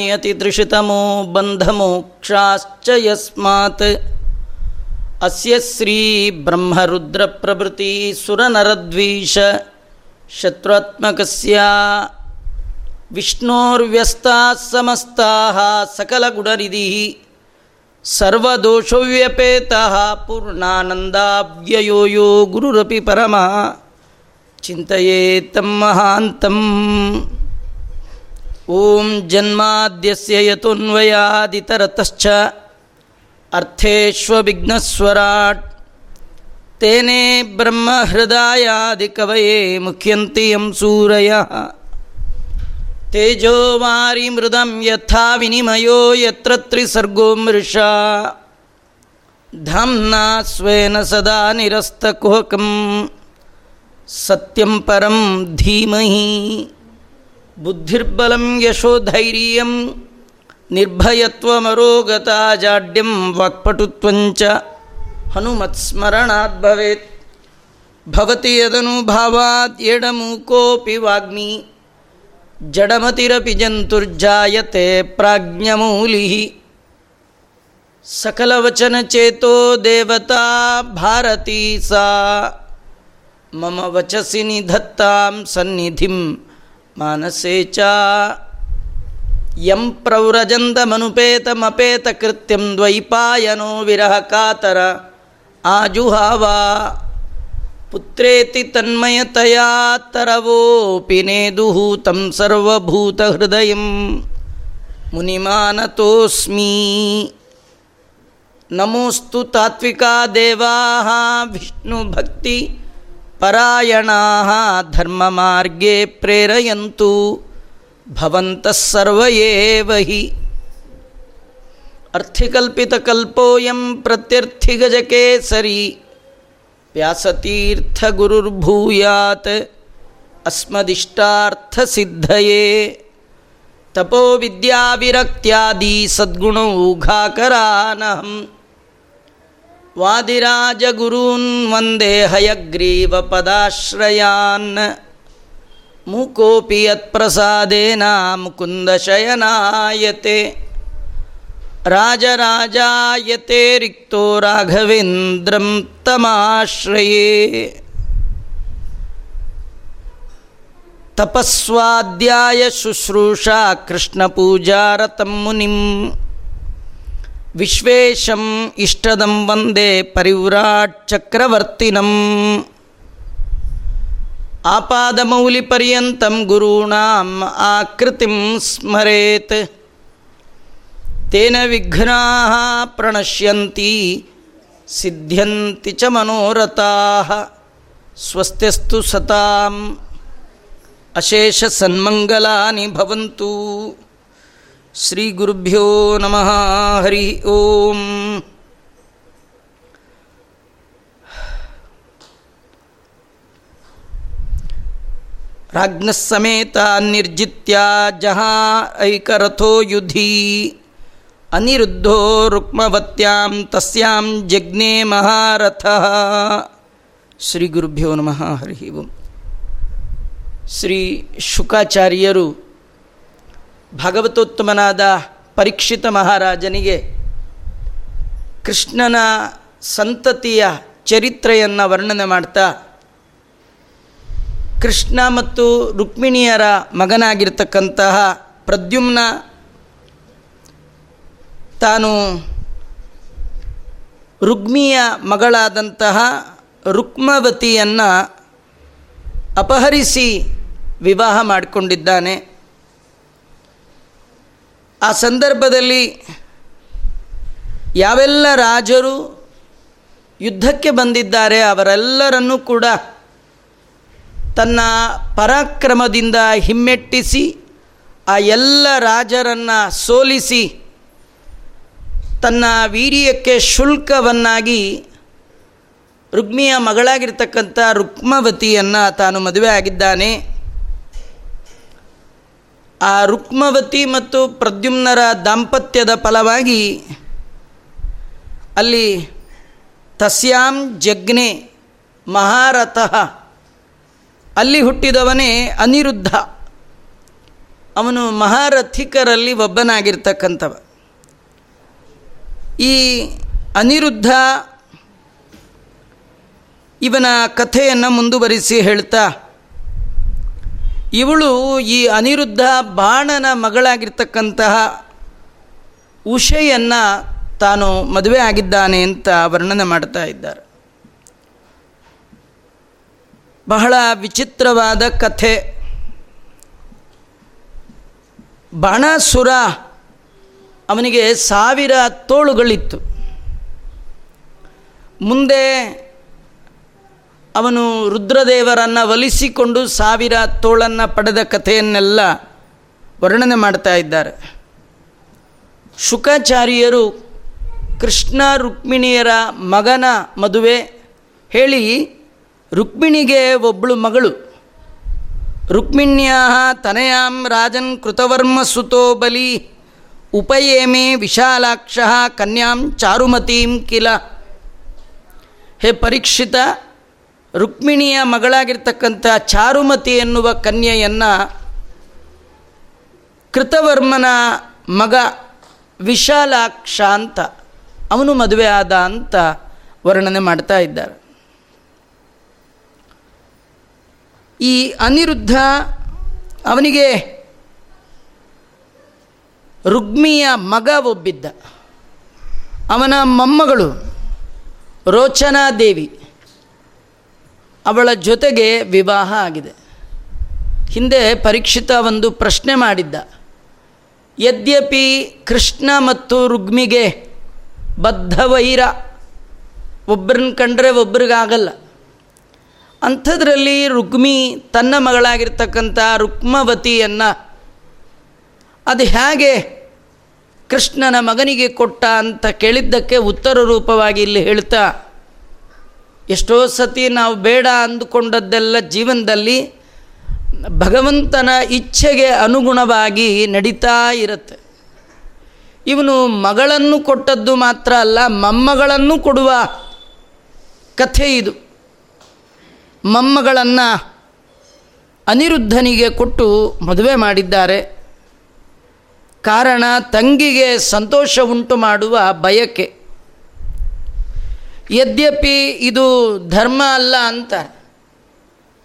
नियतितृषितमो बन्धमोक्षाश्च यस्मात् अस्य श्रीब्रह्मरुद्रप्रभृति सुरनरद्वीष शत्रुत्मकस्य विष्णोर्व्यस्ताः समस्ताः सकलगुणरिधिः सर्वदोषव्यपेतः पूर्णानन्दाव्ययो यो गुरुरपि परमः चिन्तयेत्तं महान्तम् ಓಂ ಜನ್ಮಾದ್ಯಸ್ಯ ಯತುನ್ವಯಾದಿತರತಶ್ಚ ಅರ್ಥೇಷ್ವವಿಘ್ನಸ್ವರಾಟ್ ತೇನೇ ಬ್ರಹ್ಮ ಹೃದಯಾದಿಕವಯೇ ಮುಖ್ಯಂತಿ ಯಂ ಸೂರಯ ತೇಜೋವಾರಿ ಮೃದಂ ಯಥಾ ವಿನಿಮಯೋ ಯತ್ರ ತ್ರಿಸರ್ಗೋ ಮೃಷಾ ಧಾಮ್ನಾ ಸ್ವೇನ ಸದಾ ನಿರಸ್ತಕುಹಕಂ ಸತ್ಯಂ ಪರಂ ಧೀಮಹಿ बुद्धिर्बलं यशोधैर्यं निर्भयत्वमरोगता जाड्यं वाक्पटुत्वञ्च हनुमत्स्मरणात् भवेत्। भवति यदनुभावात् एडमूकोऽपि वाग्मी, जडमतिरपि जन्तुर्जायते प्राज्ञमूलिः। सकलवचनचेतो देवता भारती सा मम वचसि निधत्तां सन्निधिं ಮಾನಸೇ ಚ. ಯಂ ಪ್ರವ್ರಜಂದಮನುಪೇತಮಪೇತ ಕೃತ್ಯಂ ದ್ವೈಪಾಯನೋ ವಿರಹ ಕಾತರ. ಆಜುಹಾವ. ಪುತ್ರೇತಿ ತನ್ಮಯತಯಾ ತರವೋಪಿ ನೇದುಹೂತಂ ಸರ್ವಭೂತಹೃದಯ ಮುನಿಮಾನತೋಸ್ಮಿ. ನಮೋಸ್ತು ತಾತ್ವಿಕ ದೇವಾ ವಿಷ್ಣುಭಕ್ತಿ ಪರಾಯಣಾ ಧರ್ಮಮಾರ್ಗೇ ಪ್ರೇರೆಯಂತು ಭವಂತಃಸರ್ವೇವಹಿ ಅರ್ಥಿಕಲ್ಪಿತಕಲ್ಪೋಯಂ ಪ್ರತ್ಯರ್ಥಿಗಜಕೇಸರಿ. ವ್ಯಾಸತೀರ್ಥಗುರುರ್ಭೂಯಾತ್ ಅಸ್ಮದಿಷ್ಟಾರ್ಥಸಿದ್ಧಯೇ. ತಪೋವಿದ್ಯಾವಿರಕ್ತ್ಯಾದಿ ಸದ್ಗುಣೌಘಾಕರಾನಹಂ. ವಾದಿರಾಜಗುರೂನ್ ವಂದೇ ಹಯಗ್ರೀವಪದಾಶ್ರಯಾನ್ ಮುಕೋಪಿ ಯತ್ಪ್ರಸಾದೇನ ಮುಕುಂದಶಯನಾಯತೆ ರಾಜರಾಜಾಯತೆ ರಿಕ್ತೋ ರಾಘವೇಂದ್ರಂ ತಮಾಶ್ರಯೇ. ತಪಸ್ವಾಧ್ಯಾಯ ಶುಶ್ರೂಷಾ ಕೃಷ್ಣಪೂಜಾರತಂ ಮುನಿಂ. ವಿಶ್ವೇಶಂ ಇಷ್ಟದಂ ವಂದೇ ಪರಿವ್ರಾಟ್ ಚಕ್ರವರ್ತಿನಂ ಆಪಾದಮೌಲಿಪರ್ಯಂತಂ ಗುರುಣಾಂ ಆಕೃತಿಂ ಸ್ಮರೇತ್. ತೇನ ವಿಘ್ನಾ ಪ್ರಣಶ್ಯಂತಿ ಸಿದ್ಧ್ಯಂತಿ ಚ ಮನೋರಥಾ. ಸ್ವಸ್ತಿಸ್ತು ಸತಾಂ ಅಶೇಷ ಸನ್ಮಂಗಲಾನಿ ಭವಂತು. श्रीगुरुभ्यो नमः, हरि ओम्। राज्ञः समेता निर्जित्या जहाँ ऐकरथो युधि, अनिरुद्धो रुक्मवत्यां तस्यां जग्ने महारथः। श्रीगुरुभ्यो नमः, हरि ओम्। श्री शुकाचार्यರು ಭಾಗವತೋತ್ತಮನಾದ ಪರೀಕ್ಷಿತ ಮಹಾರಾಜನಿಗೆ ಕೃಷ್ಣನ ಸಂತತಿಯ ಚರಿತ್ರೆಯನ್ನು ವರ್ಣನೆ ಮಾಡ್ತಾ, ಕೃಷ್ಣ ಮತ್ತು ರುಕ್ಮಿಣಿಯರ ಮಗನಾಗಿರ್ತಕ್ಕಂತಹ ಪ್ರದ್ಯುಮ್ನ ತಾನು ರುಗ್ಮಿಯ ಮಗಳಾದಂತಹ ರುಕ್ಮವತಿಯನ್ನು ಅಪಹರಿಸಿ ವಿವಾಹ ಮಾಡಿಕೊಂಡಿದ್ದಾನೆ. ಆ ಸಂದರ್ಭದಲ್ಲಿ ಯಾವೆಲ್ಲ ರಾಜರು ಯುದ್ಧಕ್ಕೆ ಬಂದಿದ್ದಾರೆ ಅವರೆಲ್ಲರನ್ನೂ ಕೂಡ ತನ್ನ ಪರಾಕ್ರಮದಿಂದ ಹಿಮ್ಮೆಟ್ಟಿಸಿ, ಆ ಎಲ್ಲ ರಾಜರನ್ನು ಸೋಲಿಸಿ, ತನ್ನ ವೀರ್ಯಕ್ಕೆ ಶುಲ್ಕವನ್ನಾಗಿ ರುಗ್ಮಿಯ ಮಗಳಾಗಿರ್ತಕ್ಕಂಥ ರುಕ್ಮವತಿಯನ್ನು ತಾನು ಮದುವೆ ಆಗಿದ್ದಾನೆ. ಆ ರುಕ್ಮವತಿ ಮತ್ತು ಪ್ರದ್ಯುಮ್ನರ ದಾಂಪತ್ಯದ ಫಲವಾಗಿ ಅಲ್ಲಿ ತಸ್ಯಾಂ ಜಗ್ನೆ ಮಹಾರಥಃ. ಅಲ್ಲಿ ಹುಟ್ಟಿದವನೇ ಅನಿರುದ್ಧ. ಅವನು ಮಹಾರಥಿಕರಲ್ಲಿ ಒಬ್ಬನಾಗಿರ್ತಕ್ಕಂಥವ. ಈ ಅನಿರುದ್ಧ ಇವನ ಕಥೆಯನ್ನು ಮುಂದುವರಿಸಿ ಹೇಳ್ತಾ ಇವಳು ಈ ಅನಿರುದ್ಧ ಬಾಣನ ಮಗಳಾಗಿರ್ತಕ್ಕಂತಹ ಉಷೆಯನ್ನು ತಾನು ಮದುವೆ ಆಗಿದ್ದಾನೆ ಅಂತ ವರ್ಣನೆ ಮಾಡ್ತಾ ಇದ್ದಾರೆ. ಬಹಳ ವಿಚಿತ್ರವಾದ ಕಥೆ. ಬಾಣಾಸುರ ಅವನಿಗೆ ಸಾವಿರ ತೋಳುಗಳಿತ್ತು. ಮುಂದೆ ಅವನು ರುದ್ರದೇವರನ್ನು ಒಲಿಸಿಕೊಂಡು ಸಾವಿರ ತೋಳನ್ನು ಪಡೆದ ಕಥೆಯನ್ನೆಲ್ಲ ವರ್ಣನೆ ಮಾಡ್ತಾ ಇದ್ದಾರೆ. ಶುಕಾಚಾರ್ಯರು ಕೃಷ್ಣ ರುಕ್ಮಿಣಿಯರ ಮಗನ ಮದುವೆ ಹೇಳಿ, ರುಕ್ಮಿಣಿಗೆ ಒಬ್ಬಳು ಮಗಳು. ರುಕ್ಮಿಣ್ಯಾ ತನಯಾಂ ರಾಜನ್ ಕೃತವರ್ಮ ಸುತೋ ಬಲಿ, ಉಪಯೇಮೆ ವಿಶಾಲಾಕ್ಷ ಕನ್ಯಾಂ ಚಾರುಮತೀಂ ಕಿಲ. ಹೇ ಪರೀಕ್ಷಿತ ರುಕ್ಮಿಣಿಯ ಮಗಳಾಗಿರ್ತಕ್ಕಂಥ ಚಾರುಮತಿ ಎನ್ನುವ ಕನ್ಯೆಯನ್ನು ಕೃತವರ್ಮನ ಮಗ ವಿಶಾಲಾಕ್ಷ ಅಂತ, ಅವನು ಮದುವೆ ಆದ ಅಂತ ವರ್ಣನೆ ಮಾಡ್ತಾ ಇದ್ದಾರೆ. ಈ ಅನಿರುದ್ಧ ಅವನಿಗೆ ರುಗ್ಮಿಯ ಮಗ ಒಬ್ಬಿದ್ದ. ಅವನ ಮೊಮ್ಮಗಳು ರೋಚನಾದೇವಿ. ಅವಳ ಜೊತೆಗೆ ವಿವಾಹ ಆಗಿದೆ. ಹಿಂದೆ ಪರೀಕ್ಷಿತ ಒಂದು ಪ್ರಶ್ನೆ ಮಾಡಿದ್ದ. ಯದ್ಯಪಿ ಕೃಷ್ಣ ಮತ್ತು ರುಗ್ಮಿಗೆ ಬದ್ಧ ವೈರ ಒಬ್ಬರನ್ನ ಕಂಡ್ರೆ ಒಬ್ರಿಗಾಗಲ್ಲ. ಅಂಥದ್ರಲ್ಲಿ ರುಗ್ಮಿ ತನ್ನ ಮಗಳಾಗಿರ್ತಕ್ಕಂಥ ರುಕ್ಮವತಿಯನ್ನು ಅದು ಹೇಗೆ ಕೃಷ್ಣನ ಮಗನಿಗೆ ಕೊಟ್ಟ ಅಂತ ಕೇಳಿದ್ದಕ್ಕೆ ಉತ್ತರ ರೂಪವಾಗಿ ಇಲ್ಲಿ ಹೇಳ್ತಾ ಎಷ್ಟೋ ಸತಿ ನಾವು ಬೇಡ ಅಂದುಕೊಂಡದ್ದೆಲ್ಲ ಜೀವನದಲ್ಲಿ ಭಗವಂತನ ಇಚ್ಛೆಗೆ ಅನುಗುಣವಾಗಿ ನಡೀತಾ ಇರುತ್ತೆ. ಇವನು ಮಗಳನ್ನು ಕೊಟ್ಟದ್ದು ಮಾತ್ರ ಅಲ್ಲ, ಮೊಮ್ಮಗಳನ್ನು ಕೊಡುವ ಕಥೆ ಇದು. ಮೊಮ್ಮಗಳನ್ನು ಅನಿರುದ್ಧನಿಗೆ ಕೊಟ್ಟು ಮದುವೆ ಮಾಡಿದ್ದಾರೆ. ಕಾರಣ ತಂಗಿಗೆ ಸಂತೋಷ ಉಂಟು ಮಾಡುವ ಬಯಕೆ. ಯದ್ಯಪಿ ಇದು ಧರ್ಮ ಅಲ್ಲ ಅಂತ.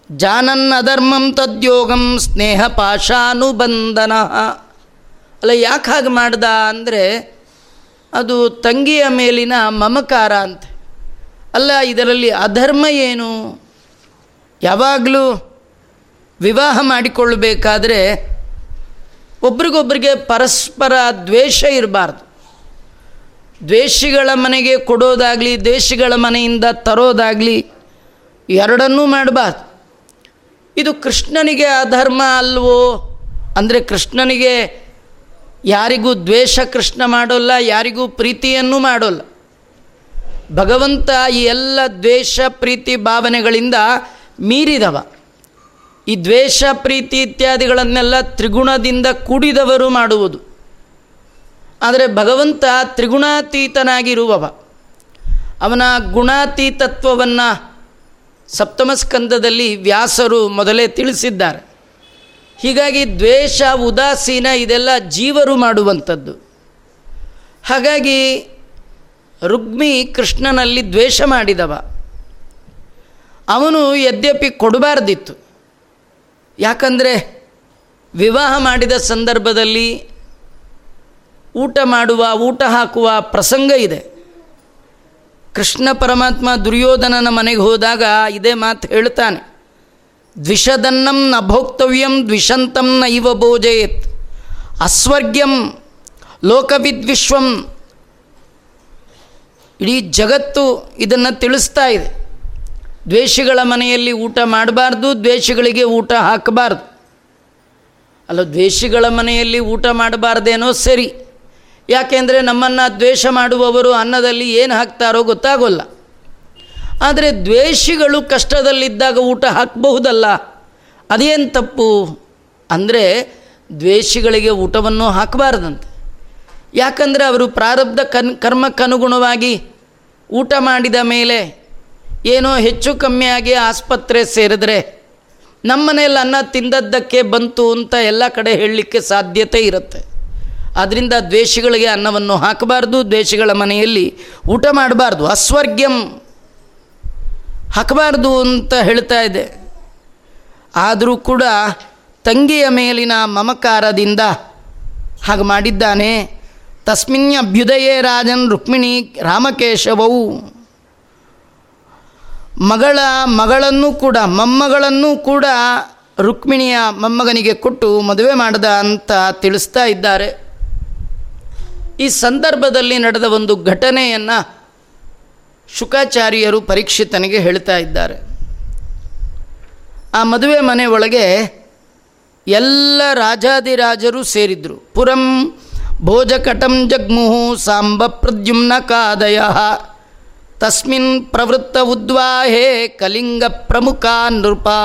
ಜಾನನ್ ಅಧರ್ಮಂ ತದ್ಯೋಗಂ ಸ್ನೇಹ ಪಾಶಾನುಬಂಧನ. ಅಲ್ಲ, ಯಾಕೆ ಹಾಗೆ ಮಾಡ್ದ ಅಂದರೆ ಅದು ತಂಗಿಯ ಮೇಲಿನ ಮಮಕಾರ ಅಂತೆ. ಅಲ್ಲ, ಇದರಲ್ಲಿ ಅಧರ್ಮ ಏನು? ಯಾವಾಗಲೂ ವಿವಾಹ ಮಾಡಿಕೊಳ್ಳಬೇಕಾದ್ರೆ ಒಬ್ರಿಗೊಬ್ರಿಗೆ ಪರಸ್ಪರ ದ್ವೇಷ ಇರಬಾರ್ದು. ದ್ವೇಷಿಗಳ ಮನೆಗೆ ಕೊಡೋದಾಗಲಿ ದ್ವೇಷಿಗಳ ಮನೆಯಿಂದ ತರೋದಾಗಲಿ, ಎರಡನ್ನೂ ಮಾಡಬಾರ್ದು. ಇದು ಕೃಷ್ಣನಿಗೆ ಅಧರ್ಮ ಅಲ್ವೋ? ಅಂದರೆ ಕೃಷ್ಣನಿಗೆ ಯಾರಿಗೂ ದ್ವೇಷ ಕೃಷ್ಣ ಮಾಡೋಲ್ಲ, ಯಾರಿಗೂ ಪ್ರೀತಿಯನ್ನು ಮಾಡೋಲ್ಲ. ಭಗವಂತ ಈ ಎಲ್ಲ ದ್ವೇಷ, ಪ್ರೀತಿ ಭಾವನೆಗಳಿಂದ ಮೀರಿದವ. ಈ ದ್ವೇಷ, ಪ್ರೀತಿ ಇತ್ಯಾದಿಗಳನ್ನೆಲ್ಲ ತ್ರಿಗುಣದಿಂದ ಕೂಡಿದವರು ಮಾಡುವುದು. ಆದರೆ ಭಗವಂತ ತ್ರಿಗುಣಾತೀತನಾಗಿರುವವ. ಅವನ ಗುಣಾತೀತತ್ವವನ್ನು ಸಪ್ತಮ ಸ್ಕಂದದಲ್ಲಿ ವ್ಯಾಸರು ಮೊದಲೇ ತಿಳಿಸಿದ್ದಾರೆ. ಹೀಗಾಗಿ ದ್ವೇಷ, ಉದಾಸೀನ ಇದೆಲ್ಲ ಜೀವರು ಮಾಡುವಂಥದ್ದು. ಹಾಗಾಗಿ ರುಗ್ಮಿ ಕೃಷ್ಣನಲ್ಲಿ ದ್ವೇಷ ಮಾಡಿದವ. ಅವನು ಯದ್ಯಪಿ ಕೊಡಬಾರ್ದಿತ್ತು. ಯಾಕಂದರೆ ವಿವಾಹ ಮಾಡಿದ ಸಂದರ್ಭದಲ್ಲಿ ಊಟ ಮಾಡುವ, ಊಟ ಹಾಕುವ ಪ್ರಸಂಗ ಇದೆ. ಕೃಷ್ಣ ಪರಮಾತ್ಮ ದುರ್ಯೋಧನನ ಮನೆಗೆ ಹೋದಾಗ ಇದೇ ಮಾತು ಹೇಳ್ತಾನೆ. ದ್ವಿಷದನ್ನಂ ನ ಭೋಕ್ತವ್ಯಂ ದ್ವಿಷಂತಂ ನ ಇವ ಭೋಜಯೇತ್. ಅಸ್ವರ್ಗ್ಯಂ ಲೋಕವಿದ್ವಿಶ್ವಂ. ಇಡೀ ಜಗತ್ತು ಇದನ್ನು ತಿಳಿಸ್ತಾ ಇದೆ. ದ್ವೇಷಿಗಳ ಮನೆಯಲ್ಲಿ ಊಟ ಮಾಡಬಾರ್ದು, ದ್ವೇಷಿಗಳಿಗೆ ಊಟ ಹಾಕಬಾರ್ದು. ಅಲ್ಲ, ದ್ವೇಷಿಗಳ ಮನೆಯಲ್ಲಿ ಊಟ ಮಾಡಬಾರ್ದೇನೋ ಸರಿ. ಯಾಕೆಂದರೆ ನಮ್ಮನ್ನು ದ್ವೇಷ ಮಾಡುವವರು ಅನ್ನದಲ್ಲಿ ಏನು ಹಾಕ್ತಾರೋ ಗೊತ್ತಾಗೋಲ್ಲ. ಆದರೆ ದ್ವೇಷಿಗಳು ಕಷ್ಟದಲ್ಲಿದ್ದಾಗ ಊಟ ಹಾಕಬಹುದಲ್ಲ? ಅದೇನು ತಪ್ಪು? ಅಂದರೆ ದ್ವೇಷಿಗಳಿಗೆ ಊಟವನ್ನು ಹಾಕಬಾರ್ದಂತೆ. ಯಾಕಂದರೆ ಅವರು ಪ್ರಾರಬ್ಧ ಕನ್, ಕರ್ಮಕ್ಕನುಗುಣವಾಗಿ ಊಟ ಮಾಡಿದ ಮೇಲೆ ಏನೋ ಹೆಚ್ಚು ಕಮ್ಮಿಯಾಗಿ ಆಸ್ಪತ್ರೆ ಸೇರಿದ್ರೆ ನಮ್ಮ ಮನೆಯಲ್ಲಿ ಅನ್ನ ತಿಂದದ್ದಕ್ಕೆ ಬಂತು ಅಂತ ಎಲ್ಲ ಕಡೆ ಹೇಳಲಿಕ್ಕೆ ಸಾಧ್ಯತೆ ಇರುತ್ತೆ. ಆದ್ದರಿಂದ ದ್ವೇಷಗಳಿಗೆ ಅನ್ನವನ್ನು ಹಾಕಬಾರ್ದು, ದ್ವೇಷಗಳ ಮನೆಯಲ್ಲಿ ಊಟ ಮಾಡಬಾರ್ದು, ಅಸ್ವರ್ಗ್ಯಂ ಹಾಕಬಾರ್ದು ಅಂತ ಹೇಳ್ತಾ ಇದೆ. ಆದರೂ ಕೂಡ ತಂಗಿಯ ಮೇಲಿನ ಮಮಕಾರದಿಂದ ಹಾಗೆ ಮಾಡಿದ್ದಾನೆ. ತಸ್ಮಿನ್ ಅಭ್ಯುದಯೇ ರಾಜನ್ ರುಕ್ಮಿಣಿ ರಾಮಕೇಶವವು ಮಗಳ ಮಗಳನ್ನು ಕೂಡ, ಮೊಮ್ಮಗಳನ್ನು ಕೂಡ ರುಕ್ಮಿಣಿಯ ಮೊಮ್ಮಗನಿಗೆ ಕೊಟ್ಟು ಮದುವೆ ಮಾಡಿದ ಅಂತ ತಿಳಿಸ್ತಾ ಇದ್ದಾರೆ. ಈ ಸಂದರ್ಭದಲ್ಲಿ ನಡೆದ ಒಂದು ಘಟನೆಯನ್ನು ಶುಕಾಚಾರ್ಯರು ಪರೀಕ್ಷಿತನಿಗೆ ಹೇಳ್ತಾ ಇದ್ದಾರೆ. ಆ ಮದುವೆ ಮನೆ ಒಳಗೆ ಎಲ್ಲ ರಾಜಾದಿರಾಜರು ಸೇರಿದ್ರು. ಪುರಂ ಭೋಜಕಟಂ ಜಗ್ಮುಹು ಸಾಂಬ ಪ್ರದ್ಯುಮ್ನ ಕಾದಯ. ತಸ್ಮಿನ್ ಪ್ರವೃತ್ತ ಉದ್ವಾಹೇ ಕಲಿಂಗ ಪ್ರಮುಖ ನೃಪಾ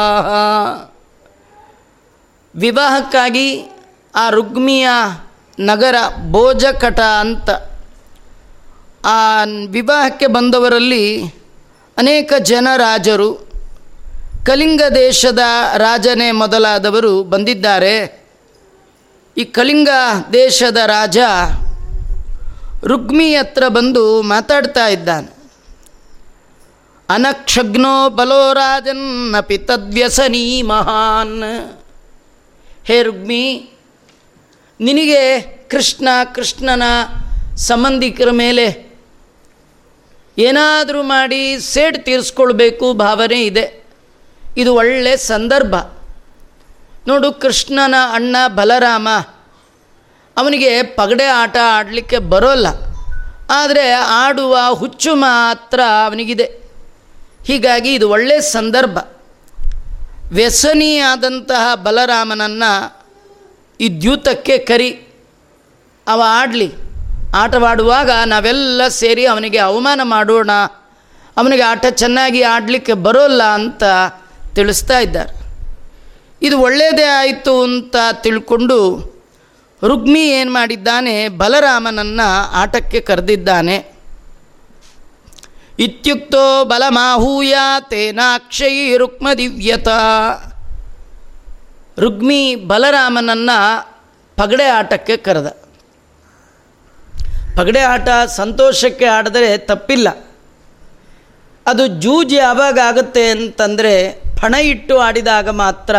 ವಿವಾಹಕ್ಕಾಗಿ ಆ ರುಗ್ಮಿಯ ನಗರ ಭೋಜಕಟ ಅಂತ. ಆ ವಿವಾಹಕ್ಕೆ ಬಂದವರಲ್ಲಿ ಅನೇಕ ಜನ ರಾಜರು, ಕಲಿಂಗ ದೇಶದ ರಾಜನೇ ಮೊದಲಾದವರು ಬಂದಿದ್ದಾರೆ. ಈ ಕಲಿಂಗ ದೇಶದ ರಾಜ ರುಗ್ಮಿ ಹತ್ರ ಬಂದು ಮಾತಾಡ್ತಾ ಇದ್ದಾನೆ. ಅನಕ್ಷಗ್ನೋ ಬಲೋ ರಾಜನ್ನಪಿ ತದ್ವ್ಯಸನೀ ಮಹಾನ್. ಹೇ ರುಗ್ಮಿ ನಿನಗೆ ಕೃಷ್ಣ, ಕೃಷ್ಣನ ಸಂಬಂಧಿಕರ ಮೇಲೆ ಏನಾದರೂ ಮಾಡಿ ಸೇಡ್ ತೀರಿಸ್ಕೊಳ್ಬೇಕು ಭಾವನೆ ಇದೆ. ಇದು ಒಳ್ಳೆ ಸಂದರ್ಭ. ನೋಡು, ಕೃಷ್ಣನ ಅಣ್ಣ ಬಲರಾಮ, ಅವನಿಗೆ ಪಗಡೆ ಆಟ ಆಡಲಿಕ್ಕೆ ಬರೋಲ್ಲ. ಆದರೆ ಆಡುವ ಹುಚ್ಚು ಮಾತ್ರ ಅವನಿಗಿದೆ. ಹೀಗಾಗಿ ಇದು ಒಳ್ಳೆಯ ಸಂದರ್ಭ. ವ್ಯಸನಿಯಾದಂತಹ ಬಲರಾಮನನ್ನು ಈ ದ್ಯೂತಕ್ಕೆ ಕರಿ. ಅವ ಆಡಲಿ. ಆಟವಾಡುವಾಗ ನಾವೆಲ್ಲ ಸೇರಿ ಅವನಿಗೆ ಅವಮಾನ ಮಾಡೋಣ. ಅವನಿಗೆ ಆಟ ಚೆನ್ನಾಗಿ ಆಡಲಿಕ್ಕೆ ಬರೋಲ್ಲ ಅಂತ ತಿಳಿಸ್ತಾ ಇದ್ದಾರೆ. ಇದು ಒಳ್ಳೆಯದೇ ಆಯಿತು ಅಂತ ತಿಳ್ಕೊಂಡು ರುಗ್ಮಿ ಏನು ಮಾಡಿದ್ದಾನೆ? ಬಲರಾಮನನ್ನು ಆಟಕ್ಕೆ ಕರೆದಿದ್ದಾನೆ. ಇತ್ಯುಕ್ತೋ ಬಲಮಾಹೂಯ ತೇನಾಕ್ಷಯಿ ರುಕ್ಮ ದಿವ್ಯತ ರುಗ್ಮಿ ಬಲರಾಮನನ್ನು ಪಗಡೆ ಆಟಕ್ಕೆ ಕರೆದ. ಪಗಡೆ ಆಟ ಸಂತೋಷಕ್ಕೆ ಆಡಿದರೆ ತಪ್ಪಿಲ್ಲ. ಅದು ಜೂಜ್ ಯಾವಾಗ ಆಗುತ್ತೆ ಅಂತಂದರೆ ಪಣ ಇಟ್ಟು ಆಡಿದಾಗ ಮಾತ್ರ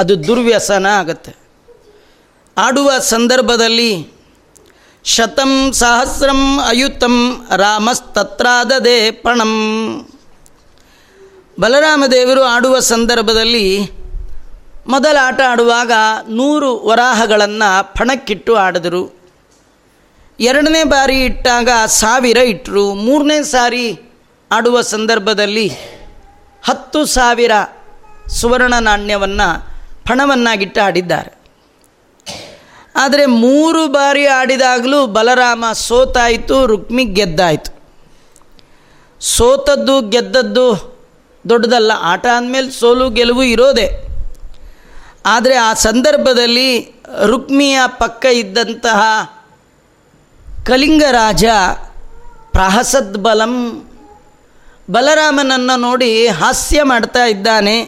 ಅದು ದುರ್ವ್ಯಸನ ಆಗುತ್ತೆ. ಆಡುವ ಸಂದರ್ಭದಲ್ಲಿ ಶತಂ ಸಹಸ್ರಂ ಅಯುತಂ ರಾಮಸ್ತತ್ರಾದದೆ ಪಣಂ. ಬಲರಾಮದೇವರು ಆಡುವ ಸಂದರ್ಭದಲ್ಲಿ ಮೊದಲ ಆಟ ಆಡುವಾಗ ನೂರು ವರಾಹಗಳನ್ನು ಫಣಕ್ಕಿಟ್ಟು ಆಡಿದರು. ಎರಡನೇ ಬಾರಿ ಇಟ್ಟಾಗ ಸಾವಿರ ಇಟ್ಟರು ಮೂರನೇ ಸಾರಿ ಆಡುವ ಸಂದರ್ಭದಲ್ಲಿ ಹತ್ತು ಸಾವಿರ ಸುವರ್ಣ ನಾಣ್ಯವನ್ನು ಫಣವನ್ನಾಗಿಟ್ಟು ಆಡಿದ್ದಾರೆ. ಆದರೆ ಮೂರು ಬಾರಿ ಆಡಿದಾಗಲೂ ಬಲರಾಮ ಸೋತಾಯಿತು ರುಕ್ಮಿ ಗೆದ್ದಾಯಿತು. ಸೋತದ್ದು ಗೆದ್ದದ್ದು ದೊಡ್ಡದಲ್ಲ, ಆಟ ಅಂದಮೇಲೆ ಸೋಲು ಗೆಲುವು ಇರೋದೇ. ಆದರೆ ಆ ಸಂದರ್ಭದಲ್ಲಿ ರುಕ್ಮಿಯ ಪಕ್ಕ ಇದ್ದಂತಹ ಕಲಿಂಗರಾಜ ಪ್ರಹಸದ್ ಬಲಂ ಬಲರಾಮನನ್ನು ನೋಡಿ ಹಾಸ್ಯ ಮಾಡ್ತಾ ಇದ್ದಾನೆ,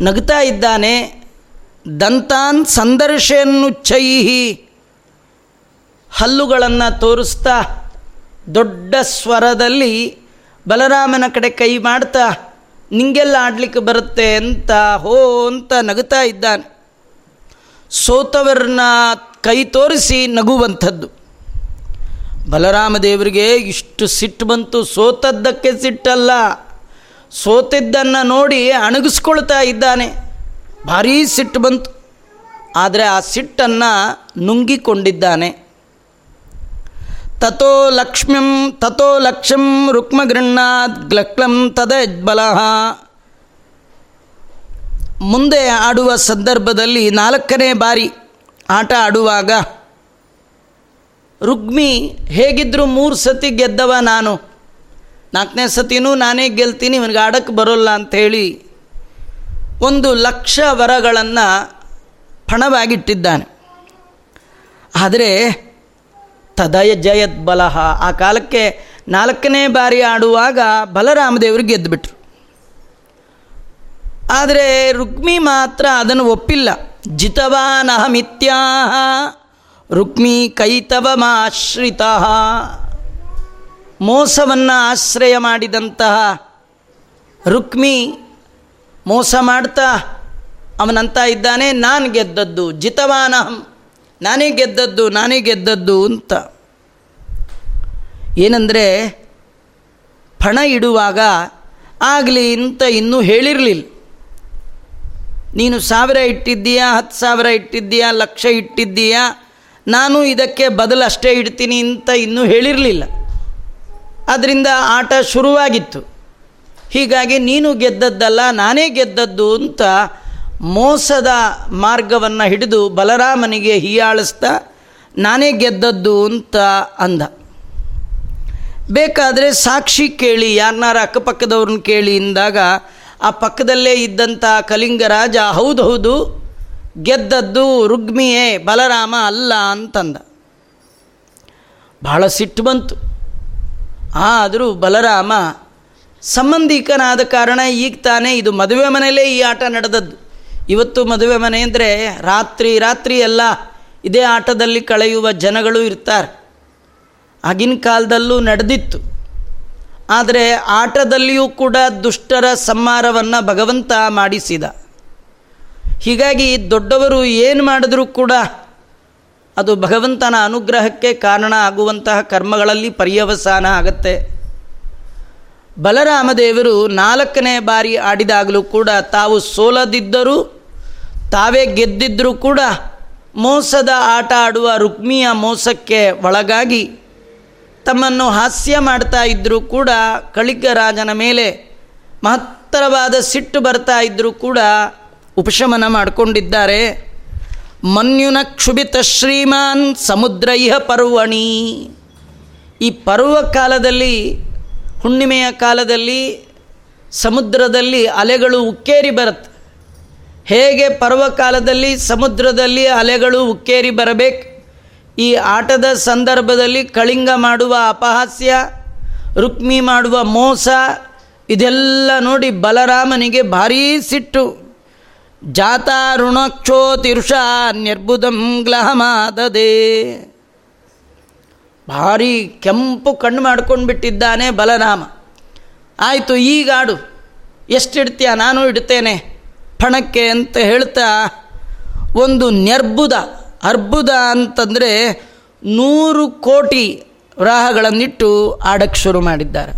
ನಗ್ತಾ ಇದ್ದಾನೆ, ದಂತಾನ್ ಸಂದರ್ಶನ್ನುಚ್ಚೈಹಿ ಹಲ್ಲುಗಳನ್ನು ತೋರಿಸ್ತಾ ದೊಡ್ಡ ಸ್ವರದಲ್ಲಿ ಬಲರಾಮನ ಕಡೆ ಕೈ ಮಾಡ್ತಾ ನಿಂಗೆಲ್ಲ ಆಡಲಿಕ್ಕೆ ಬರುತ್ತೆ ಅಂತ ಹೋ ಅಂತ ನಗುತ್ತಾ ಇದ್ದಾನೆ. ಸೋತವರನ್ನ ಕೈ ತೋರಿಸಿ ನಗುವಂಥದ್ದು. ಬಲರಾಮ ದೇವರಿಗೆ ಇಷ್ಟು ಸಿಟ್ಟು ಬಂತು, ಸೋತದ್ದಕ್ಕೆ ಸಿಟ್ಟಲ್ಲ. ಸೋತಿದ್ದನ್ನು ನೋಡಿ ಅಣಗಿಸ್ಕೊಳ್ತಾ ಇದ್ದಾನೆ. ಭಾರೀ ಸಿಟ್ಟು ಬಂತು. ಆದರೆ ಆ ಸಿಟ್ಟನ್ನು ನುಂಗಿಕೊಂಡಿದ್ದಾನೆ. ತಥೋ ಲಕ್ಷ್ಮ್ಯಂ ತಥೋ ಲಕ್ಷ್ಯಂ ರುಕ್ಮಗೃಣ್ಣಾತ್ ಗ್ಲಕ್ಲಂ ತದಜ್ಬಲ ಮುಂದೆ ಆಡುವ ಸಂದರ್ಭದಲ್ಲಿ ನಾಲ್ಕನೇ ಬಾರಿ ಆಟ ಆಡುವಾಗ ರುಗ್ಮಿ ಹೇಗಿದ್ದರೂ ಮೂರು ಸತಿ ಗೆದ್ದವ ನಾನು. ನಾಲ್ಕನೇ ಸತಿನೂ ನಾನೇ ಗೆಲ್ತೀನಿ, ಇವನಿಗೆ ಆಡಕ್ಕೆ ಬರೋಲ್ಲ ಅಂಥೇಳಿ ಒಂದು ಲಕ್ಷ ವರಗಳನ್ನು ಪಣವಾಗಿಟ್ಟಿದ್ದಾನೆ. ಆದರೆ ತದಯ ಜಯತ್ ಬಲಹ. ಆ ಕಾಲಕ್ಕೆ ನಾಲ್ಕನೇ ಬಾರಿ ಆಡುವಾಗ ಬಲರಾಮದೇವರು ಗೆದ್ದುಬಿಟ್ರು ಆದರೆ ರುಕ್ಮಿ ಮಾತ್ರ ಅದನ್ನು ಒಪ್ಪಿಲ್ಲ. ಜಿತವಾನಹಮಿತ್ಯಾ ರುಕ್ಮಿ ಕೈತವಮಾಶ್ರಿತ. ಮೋಸವನ್ನು ಆಶ್ರಯ ಮಾಡಿದಂತಹ ರುಕ್ಮಿ ಮೋಸ ಮಾಡ್ತಾ ಅವನಂತ ಇದ್ದಾನೆ, ನಾನು ಗೆದ್ದದ್ದು. ಜಿತವಾನಹಂ. ನಾನೇ ಗೆದ್ದದ್ದು ನಾನೇ ಗೆದ್ದದ್ದು ಅಂತ. ಏನಂದರೆ, ಪಣ ಇಡುವಾಗ ಆಗಲಿ ಅಂತ ಇನ್ನೂ ಹೇಳಿರಲಿಲ್ಲ. ನೀನು ಸಾವಿರ ಇಟ್ಟಿದ್ದೀಯಾ, ಹತ್ತು ಸಾವಿರ ಇಟ್ಟಿದ್ದೀಯಾ, ಲಕ್ಷ ಇಟ್ಟಿದ್ದೀಯಾ, ನಾನು ಇದಕ್ಕೆ ಬದಲು ಅಷ್ಟೇ ಇಡ್ತೀನಿ ಅಂತ ಇನ್ನೂ ಹೇಳಿರಲಿಲ್ಲ. ಅದರಿಂದ ಆಟ ಶುರುವಾಗಿತ್ತು. ಹೀಗಾಗಿ ನೀನು ಗೆದ್ದದ್ದಲ್ಲ, ನಾನೇ ಗೆದ್ದದ್ದು ಅಂತ ಮೋಸದ ಮಾರ್ಗವನ್ನು ಹಿಡಿದು ಬಲರಾಮನಿಗೆ ಹೀಯಾಳಿಸ್ತಾ, ನಾನೇ ಗೆದ್ದದ್ದು ಅಂತ ಅಂದ. ಬೇಕಾದರೆ ಸಾಕ್ಷಿ ಕೇಳಿ ಯಾರನ್ನಾರ ಅಕ್ಕಪಕ್ಕದವ್ರನ್ನ ಕೇಳಿ ಅಂದಾಗ, ಆ ಪಕ್ಕದಲ್ಲೇ ಇದ್ದಂಥ ಕಲಿಂಗರಾಜ, ಹೌದು ಹೌದು, ಗೆದ್ದದ್ದು ರುಗ್ಮಿಯೇ, ಬಲರಾಮ ಅಲ್ಲ ಅಂತಂದ. ಬಹಳ ಸಿಟ್ಟು ಬಂತು. ಆದರೂ ಬಲರಾಮ, ಸಂಬಂಧಿಕನಾದ ಕಾರಣ ಈಗ ತಾನೇ ಇದು ಮದುವೆ ಮನೆಯಲ್ಲೇ ಈ ಆಟ ನಡೆದದ್ದು. ಇವತ್ತು ಮದುವೆ ಮನೆ ಅಂದರೆ ರಾತ್ರಿ ರಾತ್ರಿ ಎಲ್ಲ ಇದೇ ಆಟದಲ್ಲಿ ಕಳೆಯುವ ಜನಗಳು ಇರ್ತಾರೆ. ಆಗಿನ ಕಾಲದಲ್ಲೂ ನಡೆದಿತ್ತು. ಆದರೆ ಆಟದಲ್ಲಿಯೂ ಕೂಡ ದುಷ್ಟರ ಸಂಹಾರವನ್ನು ಭಗವಂತ ಮಾಡಿಸಿದ. ಹೀಗಾಗಿ ದೊಡ್ಡವರು ಏನು ಮಾಡಿದ್ರೂ ಕೂಡ ಅದು ಭಗವಂತನ ಅನುಗ್ರಹಕ್ಕೆ ಕಾರಣ ಆಗುವಂತಹ ಕರ್ಮಗಳಲ್ಲಿ ಪರ್ಯವಸಾನ ಆಗತ್ತೆ. ಬಲರಾಮದೇವರು ನಾಲ್ಕನೇ ಬಾರಿ ಆಡಿದಾಗಲೂ ಕೂಡ ತಾವು ಸೋಲದಿದ್ದರೂ ತಾವೇ ಗೆದ್ದಿದ್ದರೂ ಕೂಡ ಮೋಸದ ಆಟ ಆಡುವ ರುಕ್ಮಿಯ ಮೋಸಕ್ಕೆ ಒಳಗಾಗಿ ತಮ್ಮನ್ನು ಹಾಸ್ಯ ಮಾಡ್ತಾ ಇದ್ದರೂ ಕೂಡ ಕಳಿಗರಾಜನ ಮೇಲೆ ಮಹತ್ತರವಾದ ಸಿಟ್ಟು ಬರ್ತಾ ಇದ್ದರೂ ಕೂಡ ಉಪಶಮನ ಮಾಡಿಕೊಂಡಿದ್ದಾರೆ. ಮನ್ಯುನ ಕ್ಷುಭಿತ ಶ್ರೀಮಾನ್ ಸಮುದ್ರ ಇಹ ಪರ್ವಣಿ. ಈ ಪರ್ವ ಕಾಲದಲ್ಲಿ, ಹುಣ್ಣಿಮೆಯ ಕಾಲದಲ್ಲಿ ಸಮುದ್ರದಲ್ಲಿ ಅಲೆಗಳು ಉಕ್ಕೇರಿ ಬರುತ್ತೆ. ಹೇಗೆ ಪರ್ವಕಾಲದಲ್ಲಿ ಸಮುದ್ರದಲ್ಲಿ ಅಲೆಗಳು ಉಕ್ಕೇರಿ ಬರಬೇಕು? ಈ ಆಟದ ಸಂದರ್ಭದಲ್ಲಿ ಕಳಿಂಗ ಮಾಡುವ ಅಪಹಾಸ್ಯ, ರುಕ್ಮಿ ಮಾಡುವ ಮೋಸ, ಇದೆಲ್ಲ ನೋಡಿ ಬಲರಾಮನಿಗೆ ಭಾರೀ ಸಿಟ್ಟು. ಜಾತಾ ಋಣಕ್ಷೋ ತಿರುಷ ನಿರ್ಬುಧಂ ಗ್ಲಹಮಾದದೆ. ಭಾರಿ ಕೆಂಪು ಕಣ್ಣು ಮಾಡ್ಕೊಂಡು ಬಿಟ್ಟಿದ್ದಾನೆ ಬಲರಾಮ. ಆಯಿತು ಈಗಾಡು ಎಷ್ಟಿಡ್ತೀಯ? ನಾನು ಇಡ್ತೇನೆ. ಪಣಕ್ಕೆ ಅಂತ ಹೇಳ್ತಾ, ಒಂದು ನ್ಯರ್ಬುದ, ಅರ್ಬುದ ಅಂತಂದರೆ ನೂರು ಕೋಟಿ ವ್ರಾಹಗಳನ್ನಿಟ್ಟು ಆಡಕ್ಕೆ ಶುರು ಮಾಡಿದ್ದಾರೆ.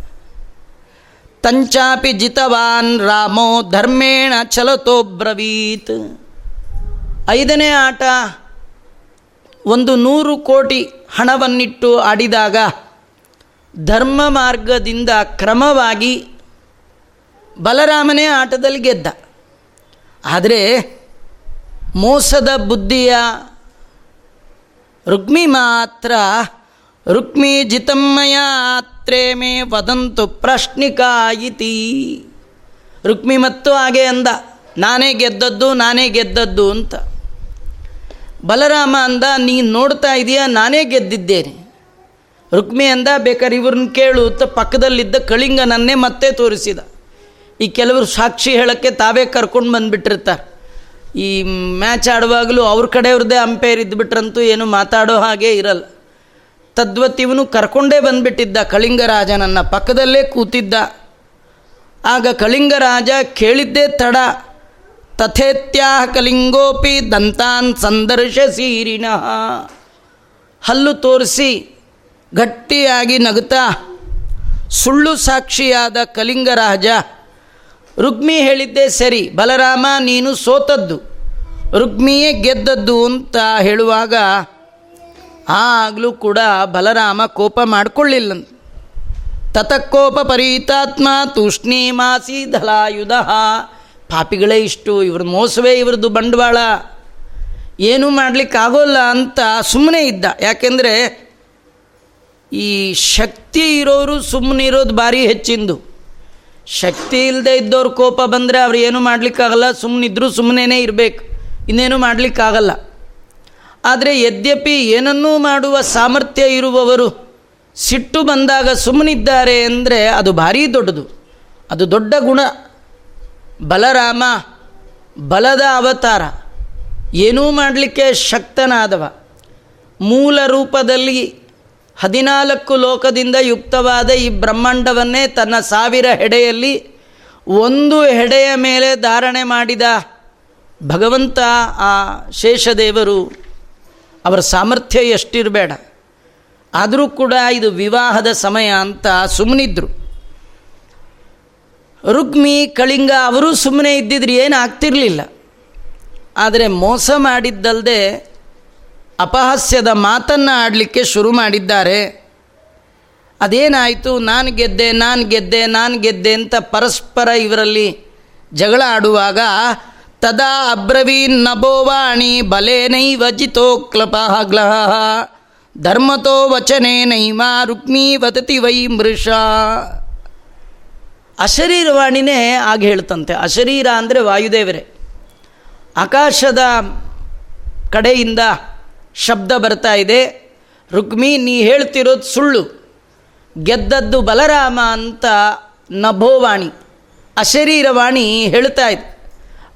ತಂಚಾಪಿ ಜಿತವಾನ್ ರಾಮೋ ಧರ್ಮೇಣ ಚಲತೋ ಬ್ರವೀತ್. ಐದನೇ ಆಟ, ಒಂದು ನೂರು ಕೋಟಿ ಹಣವನ್ನಿಟ್ಟು ಆಡಿದಾಗ ಧರ್ಮ ಮಾರ್ಗದಿಂದ ಕ್ರಮವಾಗಿ ಬಲರಾಮನೇ ಆಟದಲ್ಲಿ ಗೆದ್ದ. ಆದರೆ ಮೋಸದ ಬುದ್ಧಿಯ ರುಕ್ಮಿ ಮಾತ್ರ ರುಕ್ಮಿ ಜಿತಮ್ಮಯಾತ್ರೇ ಮೇ ವದಂತು ಪ್ರಶ್ನಿಕಾಯಿತಿ ರುಕ್ಮಿ ಮತ್ತು ಹಾಗೆ ಅಂದ, ನಾನೇ ಗೆದ್ದದ್ದು ನಾನೇ ಗೆದ್ದದ್ದು ಅಂತ. ಬಲರಾಮ ಅಂದ ನೀನು ನೋಡ್ತಾ ಇದೆಯಾ, ನಾನೇ ಗೆದ್ದಿದ್ದೇನೆ. ರುಕ್ಮಿ ಅಂದ ಬೇಕಾದ್ರೆ ಇವ್ರನ್ನ ಕೇಳು ಅಂತ ಪಕ್ಕದಲ್ಲಿದ್ದ ಕಳಿಂಗನನ್ನೇ ಮತ್ತೆ ತೋರಿಸಿದ. ಈ ಕೆಲವರು ಸಾಕ್ಷಿ ಹೇಳೋಕ್ಕೆ ತಾವೇ ಕರ್ಕೊಂಡು ಬಂದುಬಿಟ್ಟಿರ್ತಾರೆ. ಈ ಮ್ಯಾಚ್ ಆಡುವಾಗಲೂ ಅವ್ರ ಕಡೆಯವ್ರದ್ದೇ ಅಂಪೈರ್ ಇದ್ಬಿಟ್ರಂತೂ ಏನು ಮಾತಾಡೋ ಹಾಗೆ ಇರಲ್ಲ. ತದ್ವತ್ ಇವನು ಕರ್ಕೊಂಡೇ ಬಂದುಬಿಟ್ಟಿದ್ದ ಕಳಿಂಗರಾಜನನ್ನು, ಪಕ್ಕದಲ್ಲೇ ಕೂತಿದ್ದ. ಆಗ ಕಳಿಂಗರಾಜ ಕೇಳಿದ್ದೇ ತಡ, ತಥೇತ್ಯಾಹ ಕಲಿಂಗೋಪಿ ದಂತಾನ್ ಸಂದರ್ಶ ಸೀರಿನ ಹಲ್ಲು ತೋರಿಸಿ ಗಟ್ಟಿಯಾಗಿ ನಗುತ್ತಾ, ಸುಳ್ಳು ಸಾಕ್ಷಿಯಾದ ಕಲಿಂಗರಾಜ ರುಕ್ಮಿ ಹೇಳಿದ್ದೆ ಸರಿ, ಬಲರಾಮ ನೀನು ಸೋತದ್ದು. ರುಕ್ಮಿಯೇ ಗೆದ್ದದ್ದು ಅಂತ ಹೇಳುವಾಗ ಆಗಲೂ ಕೂಡ ಬಲರಾಮ ಕೋಪ ಮಾಡಿಕೊಳ್ಳಿಲ್ಲ ತತಕ್ಕೋಪ ಪರೀತಾತ್ಮ ತೂಷ್ಣೀಮಾಸಿ ಧಲಾಯುಧ ಪಾಪಿಗಳೇ ಇಷ್ಟು, ಇವ್ರ ಮೋಸವೇ ಇವ್ರದ್ದು ಬಂಡವಾಳ. ಏನೂ ಮಾಡಲಿಕ್ಕಾಗೋಲ್ಲ ಅಂತ ಸುಮ್ಮನೆ ಇದ್ದ. ಯಾಕೆಂದರೆ ಈ ಶಕ್ತಿ ಇರೋರು ಸುಮ್ಮನೆ ಇರೋದು ಭಾರಿ ಹೆಚ್ಚಿಂದು. ಶಕ್ತಿ ಇಲ್ಲದೆ ಇದ್ದವ್ರ ಕೋಪ ಬಂದರೆ ಅವ್ರು ಏನೂ ಮಾಡಲಿಕ್ಕಾಗಲ್ಲ. ಸುಮ್ಮನಿದ್ರೂ ಸುಮ್ಮನೇ ಇರಬೇಕು. ಇನ್ನೇನು ಮಾಡಲಿಕ್ಕಾಗಲ್ಲ. ಆದರೆ ಯದ್ಯಪಿ ಏನನ್ನೂ ಮಾಡುವ ಸಾಮರ್ಥ್ಯ ಇರುವವರು ಸಿಟ್ಟು ಬಂದಾಗ ಸುಮ್ಮನಿದ್ದಾರೆ ಅಂದರೆ ಅದು ಭಾರೀ ದೊಡ್ಡದು. ಅದು ದೊಡ್ಡ ಗುಣ. ಬಲರಾಮ, ಬಲದ ಅವತಾರ. ಏನೂ ಮಾಡಲಿಕ್ಕೆ ಶಕ್ತನಾದವ. ಮೂಲ ರೂಪದಲ್ಲಿ ಹದಿನಾಲ್ಕು ಲೋಕದಿಂದ ಯುಕ್ತವಾದ ಈ ಬ್ರಹ್ಮಾಂಡವನ್ನೇ ತನ್ನ ಸಾವಿರ ಹೆಡೆಯಲ್ಲಿ ಒಂದು ಹೆಡೆಯ ಮೇಲೆ ಧಾರಣೆ ಮಾಡಿದ ಭಗವಂತ ಆ ಶೇಷದೇವರು ಅವರ ಸಾಮರ್ಥ್ಯ ಎಷ್ಟಿರಬೇಡ. ಆದರೂ ಕೂಡ ಇದು ವಿವಾಹದ ಸಮಯ ಅಂತ ಸುಮ್ಮನಿದ್ರು ರುಕ್ಮಿ, ಕಳಿಂಗ ಅವರೂ ಸುಮ್ಮನೆ ಇದ್ದಿದ್ರೆ ಏನು ಆಗ್ತಿರಲಿಲ್ಲ. ಆದರೆ ಮೋಸ ಮಾಡಿದ್ದಲ್ಲದೆ ಅಪಹಾಸ್ಯದ ಮಾತನ್ನು ಆಡಲಿಕ್ಕೆ ಶುರು ಮಾಡಿದ್ದಾರೆ. ಅದೇನಾಯಿತು? ನಾನು ಗೆದ್ದೆ ನಾನು ಗೆದ್ದೆ ನಾನು ಗೆದ್ದೆ ಅಂತ ಪರಸ್ಪರ ಇವರಲ್ಲಿ ಜಗಳ ಆಡುವಾಗ, ತದಾ ಅಬ್ರವೀನ್ ನಭೋವಾಣಿ ಬಲೇನೈವ ಕ್ಲಪಗ್ಲಹ ಧರ್ಮತೋ ವಚನೆ ನೈಮಾ ರುಕ್ಮಿ ವದತಿ ವೈ ಮೃಷ. ಅಶರೀರವಾಣಿನೇ ಆಗ ಹೇಳ್ತಂತೆ. ಅಶರೀರ ಅಂದರೆ ವಾಯುದೇವರೇ. ಆಕಾಶದ ಕಡೆಯಿಂದ ಶಬ್ದ ಬರ್ತಾ ಇದೆ. ರುಕ್ಮಿ, ನೀ ಹೇಳ್ತಿರೋದು ಸುಳ್ಳು. ಗೆದ್ದದ್ದು ಬಲರಾಮ ಅಂತ ನಭೋವಾಣಿ, ಅಶರೀರವಾಣಿ ಹೇಳ್ತಾ ಇದೆ.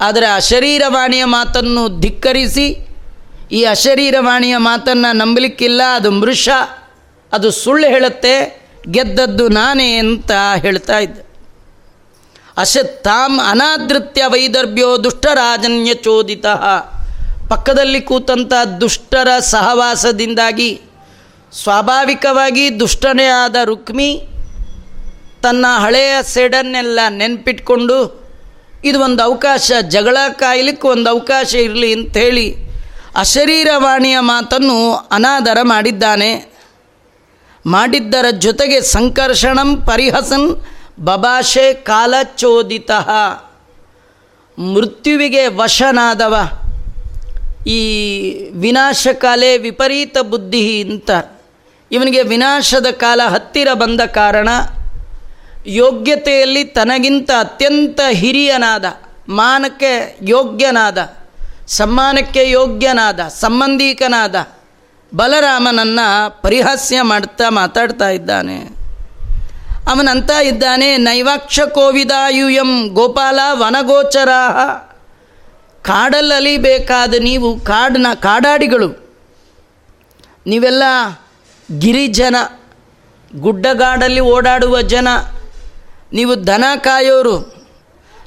ಆದರೆ ಅಶರೀರವಾಣಿಯ ಮಾತನ್ನು ಧಿಕ್ಕರಿಸಿ, ಈ ಅಶರೀರವಾಣಿಯ ಮಾತನ್ನು ನಂಬಲಿಕ್ಕಿಲ್ಲ, ಅದು ಮೃಷ, ಅದು ಸುಳ್ಳು ಹೇಳುತ್ತೆ, ಗೆದ್ದದ್ದು ನಾನೇ ಅಂತ ಹೇಳ್ತಾ ಇದ್ದೆ. ತಾಮ್ ಅನಾದೃತ್ಯ ವೈದರ್ಭ್ಯೋ ದುಷ್ಟರಾಜನ್ಯ ಚೋದಿತ. ಪಕ್ಕದಲ್ಲಿ ಕೂತಂಥ ದುಷ್ಟರ ಸಹವಾಸದಿಂದಾಗಿ ಸ್ವಾಭಾವಿಕವಾಗಿ ದುಷ್ಟನೇ ಆದ ರುಕ್ಮಿ ತನ್ನ ಹಳೆಯ ಸೆಡನ್ನೆಲ್ಲ ನೆನ್ಪಿಟ್ಕೊಂಡು, ಇದು ಒಂದು ಅವಕಾಶ, ಜಗಳ ಕಾಯಲಿಕ್ಕೆ ಒಂದು ಅವಕಾಶ ಇರಲಿ ಅಂಥೇಳಿ ಅಶರೀರವಾಣಿಯ ಮಾತನ್ನು ಅನಾದರ ಮಾಡಿದ್ದಾನೆ. ಮಾಡಿದ್ದರ ಜೊತೆಗೆ ಸಂಕರ್ಷಣಂ ಪರಿಹಸನ್ ಬಬಾಷೆ ಕಾಲಚೋದಿತ. ಮೃತ್ಯುವಿಗೆ ವಶನಾದವ. ಈ ವಿನಾಶಕಾಲೇ ವಿಪರೀತ ಬುದ್ಧಿ ಅಂತ ಇವನಿಗೆ ವಿನಾಶದ ಕಾಲ ಹತ್ತಿರ ಬಂದ ಕಾರಣ ಯೋಗ್ಯತೆಯಲ್ಲಿ ತನಗಿಂತ ಅತ್ಯಂತ ಹಿರಿಯನಾದ, ಮಾನಕ್ಕೆ ಯೋಗ್ಯನಾದ, ಸಮ್ಮಾನಕ್ಕೆ ಯೋಗ್ಯನಾದ, ಸಂಬಂಧಿಕನಾದ ಬಲರಾಮನನ್ನು ಪರಿಹಾಸ್ಯ ಮಾಡ್ತಾ ಮಾತಾಡ್ತಾ ಇದ್ದಾನೆ. ಅವನಂತ ಇದ್ದಾನೆ, ನೈವಾಕ್ಷ ಕೋವಿದಾಯುಯಂ ಗೋಪಾಲ ವನಗೋಚರಾಹ. ಕಾಡಲ್ಲಿ ಅಲಿಬೇಕಾದ ನೀವು ಕಾಡಿನ ಕಾಡಾಡಿಗಳು. ನೀವೆಲ್ಲ ಗಿರಿಜನ, ಗುಡ್ಡಗಾಡಲ್ಲಿ ಓಡಾಡುವ ಜನ, ನೀವು ದನ ಕಾಯೋರು,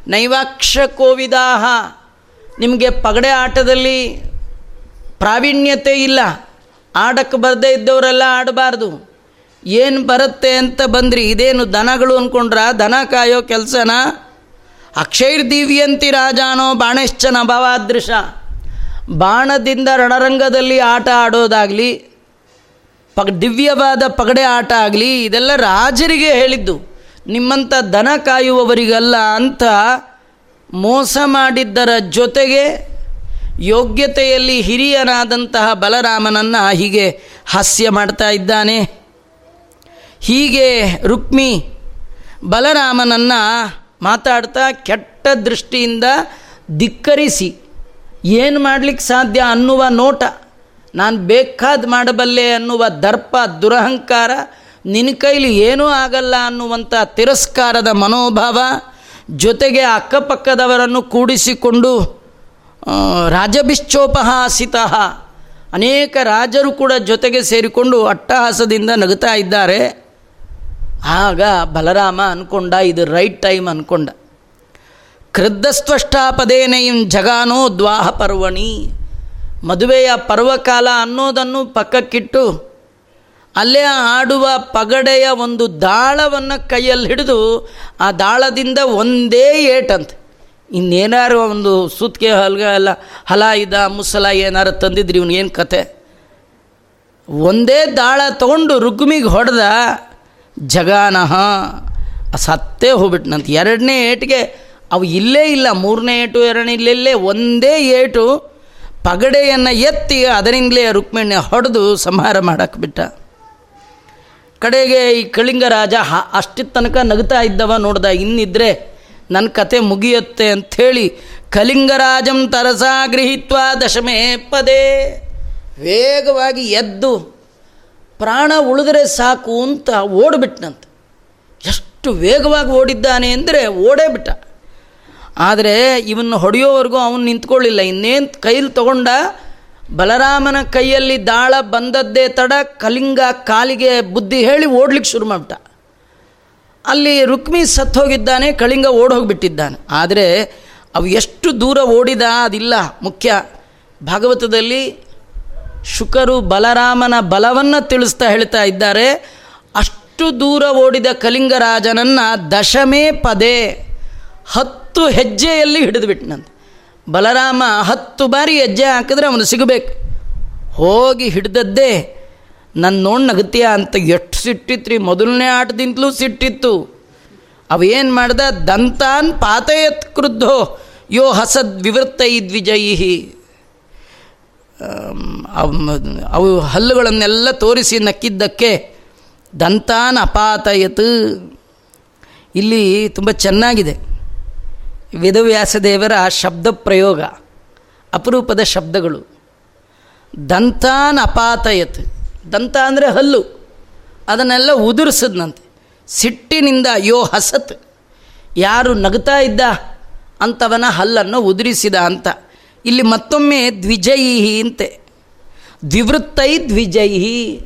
ನೈವಾಕ್ಷ ಕೋವಿದಾಹ, ನಿಮಗೆ ಪಗಡೆ ಆಟದಲ್ಲಿ ಪ್ರಾವೀಣ್ಯತೆ ಇಲ್ಲ, ಆಡಕ್ಕೆ ಬರದೇ ಇದ್ದವರೆಲ್ಲ ಆಡಬಾರ್ದು. ಏನು ಬರುತ್ತೆ ಅಂತ ಬಂದ್ರಿ, ಇದೇನು ದನಗಳು ಅಂದ್ಕೊಂಡ್ರ ದನ ಕಾಯೋ ಕೆಲಸನ? ಅಕ್ಷೈರ್ದಿವ್ಯಂತಿ ರಾಜಾನೋ ಬಾಣಶ್ಚನ ಭವಾದೃಶ. ಬಾಣದಿಂದ ರಣರಂಗದಲ್ಲಿ ಆಟ ಆಡೋದಾಗಲಿ, ಪಗ್ ದಿವ್ಯವಾದ ಪಗಡೆ ಆಟ ಆಗಲಿ, ಇದೆಲ್ಲ ರಾಜರಿಗೆ ಹೇಳಿದ್ದು. ನಿಮ್ಮಂಥ ದನ ಕಾಯುವವರಿಗಲ್ಲ ಅಂತ ಮೋಸ ಮಾಡಿದ್ದರ ಜೊತೆಗೆ ಯೋಗ್ಯತೆಯಲ್ಲಿ ಹಿರಿಯನಾದಂತಹ ಬಲರಾಮನನ್ನು ಹೀಗೆ ಹಾಸ್ಯ ಮಾಡ್ತಾ ಇದ್ದಾನೆ. ಹೀಗೆ ರುಕ್ಮಿ ಬಲರಾಮನನ್ನು ಮಾತಾಡ್ತಾ ಕೆಟ್ಟ ದೃಷ್ಟಿಯಿಂದ ಧಿಕ್ಕರಿಸಿ, ಏನು ಮಾಡಲಿಕ್ಕೆ ಸಾಧ್ಯ ಅನ್ನುವ ನೋಟ, ನಾನು ಬೇಕಾದ ಮಾಡಬಲ್ಲೆ ಅನ್ನುವ ದರ್ಪ, ದುರಹಂಕಾರ ನಿನ್ನ ಕೈಲಿ ಏನೂ ಆಗಲ್ಲ ಅನ್ನುವಂಥ ತಿರಸ್ಕಾರದ ಮನೋಭಾವ, ಜೊತೆಗೆ ಅಕ್ಕಪಕ್ಕದವರನ್ನು ಕೂಡಿಸಿಕೊಂಡು ರಾಜಭಿಶ್ಚೋಪಹಾಸಿತ ಅನೇಕ ರಾಜರು ಕೂಡ ಜೊತೆಗೆ ಸೇರಿಕೊಂಡು ಅಟ್ಟಹಾಸದಿಂದ ನಗುತ್ತಾ ಇದ್ದಾರೆ. ಆಗ ಬಲರಾಮ ಅಂದ್ಕೊಂಡ ಇದು ರೈಟ್ ಟೈಮ್ ಅಂದ್ಕೊಂಡ ಕ್ರದ್ದಸ್ತ್ವಷ್ಟಾಪದೇನೆಯಂ ಜಗಾನೋ ದ್ವಾಹ ಪರ್ವಣಿ. ಮದುವೆಯ ಪರ್ವಕಾಲ ಅನ್ನೋದನ್ನು ಪಕ್ಕಕ್ಕಿಟ್ಟು ಅಲ್ಲೇ ಆಡುವ ಪಗಡೆಯ ಒಂದು ದಾಳವನ್ನು ಕೈಯಲ್ಲಿ ಹಿಡಿದು ಆ ದಾಳದಿಂದ ಒಂದೇ ಏಟಂತೆ. ಇನ್ನೇನಾರು ಒಂದು ಸುತ್ತಿಗೆ ಹಲ್ಗ ಎಲ್ಲ ಹಲ ಇದ, ಮುಸಲ ಏನಾರು ತಂದಿದ್ರಿ, ಇವನಿಗೇನು ಕತೆ? ಒಂದೇ ದಾಳ ತಗೊಂಡು ರುಗ್ಮಿಗೆ ಹೊಡೆದ ಜಗಾನಹ ಸತ್ತೇ ಹೋಗ್ಬಿಟ್ನಂತ. ಎರಡನೇ ಏಟಿಗೆ ಅವು ಇಲ್ಲೇ ಇಲ್ಲ. ಮೂರನೇ ಏಟು, ಎರಡನೇ ಇಲ್ಲೇ ಒಂದೇ ಏಟು ಪಗಡೆಯನ್ನು ಎತ್ತಿ ಅದರಿಂದಲೇ ರುಕ್ಮಿಣಿ ಹೊಡೆದು ಸಂಹಾರ ಮಾಡಕ್ಕೆ ಬಿಟ್ಟ. ಕಡೆಗೆ ಈ ಕಳಿಂಗ ರಾಜ ಹ, ಅಷ್ಟಿದ ತನಕ ನಗ್ತಾ ಇದ್ದವ ನೋಡ್ದ. ಇನ್ನಿದ್ರೆ ನನ್ನ ಕತೆ ಮುಗಿಯುತ್ತೆ ಅಂಥೇಳಿ ಕಲಿಂಗರಾಜಂ ತರಸ ಗೃಹೀತ್ವ ದಶಮೇ ಪದೇ ವೇಗವಾಗಿ ಎದ್ದು ಪ್ರಾಣ ಉಳಿದ್ರೆ ಸಾಕು ಅಂತ ಓಡಿಬಿಟ್ನಂತೆ. ಎಷ್ಟು ವೇಗವಾಗಿ ಓಡಿದ್ದಾನೆ ಅಂದರೆ ಓಡೇ ಬಿಟ್ಟ. ಆದರೆ ಇವನ್ನು ಹೊಡೆಯೋವರೆಗೂ ಅವನು ನಿಂತ್ಕೊಳ್ಳಿಲ್ಲ. ಇನ್ನೇನು ಕೈಲಿ ತಗೊಂಡ ಬಲರಾಮನ ಕೈಯಲ್ಲಿ ದಾಳ ಬಂದದ್ದೇ ತಡ ಕಲಿಂಗ ಕಾಲಿಗೆ ಬುದ್ಧಿ ಹೇಳಿ ಓಡ್ಲಿಕ್ಕೆ ಶುರು ಮಾಡ್ಬಿಟ್ಟ. ಅಲ್ಲಿ ರುಕ್ಮಿ ಸತ್ತು ಹೋಗಿದ್ದಾನೆ, ಕಳಿಂಗ ಓಡೋಗಿಬಿಟ್ಟಿದ್ದಾನೆ ಆದರೆ ಅವು ಎಷ್ಟು ದೂರ ಓಡಿದ ಅದಿಲ್ಲ. ಮುಖ್ಯ, ಭಾಗವತದಲ್ಲಿ ಶುಕರು ಬಲರಾಮನ ಬಲವನ್ನು ತಿಳಿಸ್ತಾ ಹೇಳ್ತಾ ಇದ್ದಾರೆ. ಅಷ್ಟು ದೂರ ಓಡಿದ ಕಲಿಂಗರಾಜನನ್ನು ದಶಮೇ ಪದೇ ಹತ್ತು ಹೆಜ್ಜೆಯಲ್ಲಿ ಹಿಡಿದುಬಿಟ್ನಂತೆ ಬಲರಾಮ ಹತ್ತು ಬಾರಿ ಹೆಜ್ಜೆ ಹಾಕಿದ್ರೆ ಅವನು ಸಿಗಬೇಕು. ಹೋಗಿ ಹಿಡ್ದದ್ದೇ ನನ್ನ ನೋಡಿ ನಗತ್ಯ ಅಂತ ಎಷ್ಟು ಸಿಟ್ಟಿತ್ರಿ. ಮೊದಲನೇ ಆಟದಿಂದಲೂ ಸಿಟ್ಟಿತ್ತು. ಅವೇನು ಮಾಡ್ದ? ದಂತಾನ್ ಪಾತಯತ್ ಕ್ರುದ್ಧೋ ಯೋ ಹಸದ್ ವಿವೃತ್ತೈ ದ್ವಿಜಯಿ ಅವು ಹಲ್ಲುಗಳನ್ನೆಲ್ಲ ತೋರಿಸಿ ನಕ್ಕಿದ್ದಕ್ಕೆ ದಂತಾನ್ ಅಪಾತಯತ್. ಇಲ್ಲಿ ತುಂಬ ಚೆನ್ನಾಗಿದೆ. ವೇದವ್ಯಾಸದೇವರ ಶಬ್ದ ಪ್ರಯೋಗ, ಅಪರೂಪದ ಶಬ್ದಗಳು. ದಂತಾನ್ ಅಪಾತಯತ್. ದಂತ ಅಂದರೆ ಹಲ್ಲು. ಅದನ್ನೆಲ್ಲ ಉದುರಿಸಿದ್ನಂತೆ. ಸಿಟ್ಟಿನಿಂದ ಯೋ ಹಸತ್. ಯಾರು ನಗ್ತಾ ಇದ್ದ ಅಂಥವನ ಹಲ್ಲನ್ನು ಉದುರಿಸಿದ ಅಂತ. ಇಲ್ಲಿ ಮತ್ತೊಮ್ಮೆ ದ್ವಿಜಯಿ ಅಂತೆ. ದ್ವಿವೃತ್ತೈ ದ್ವಿಜಯಿ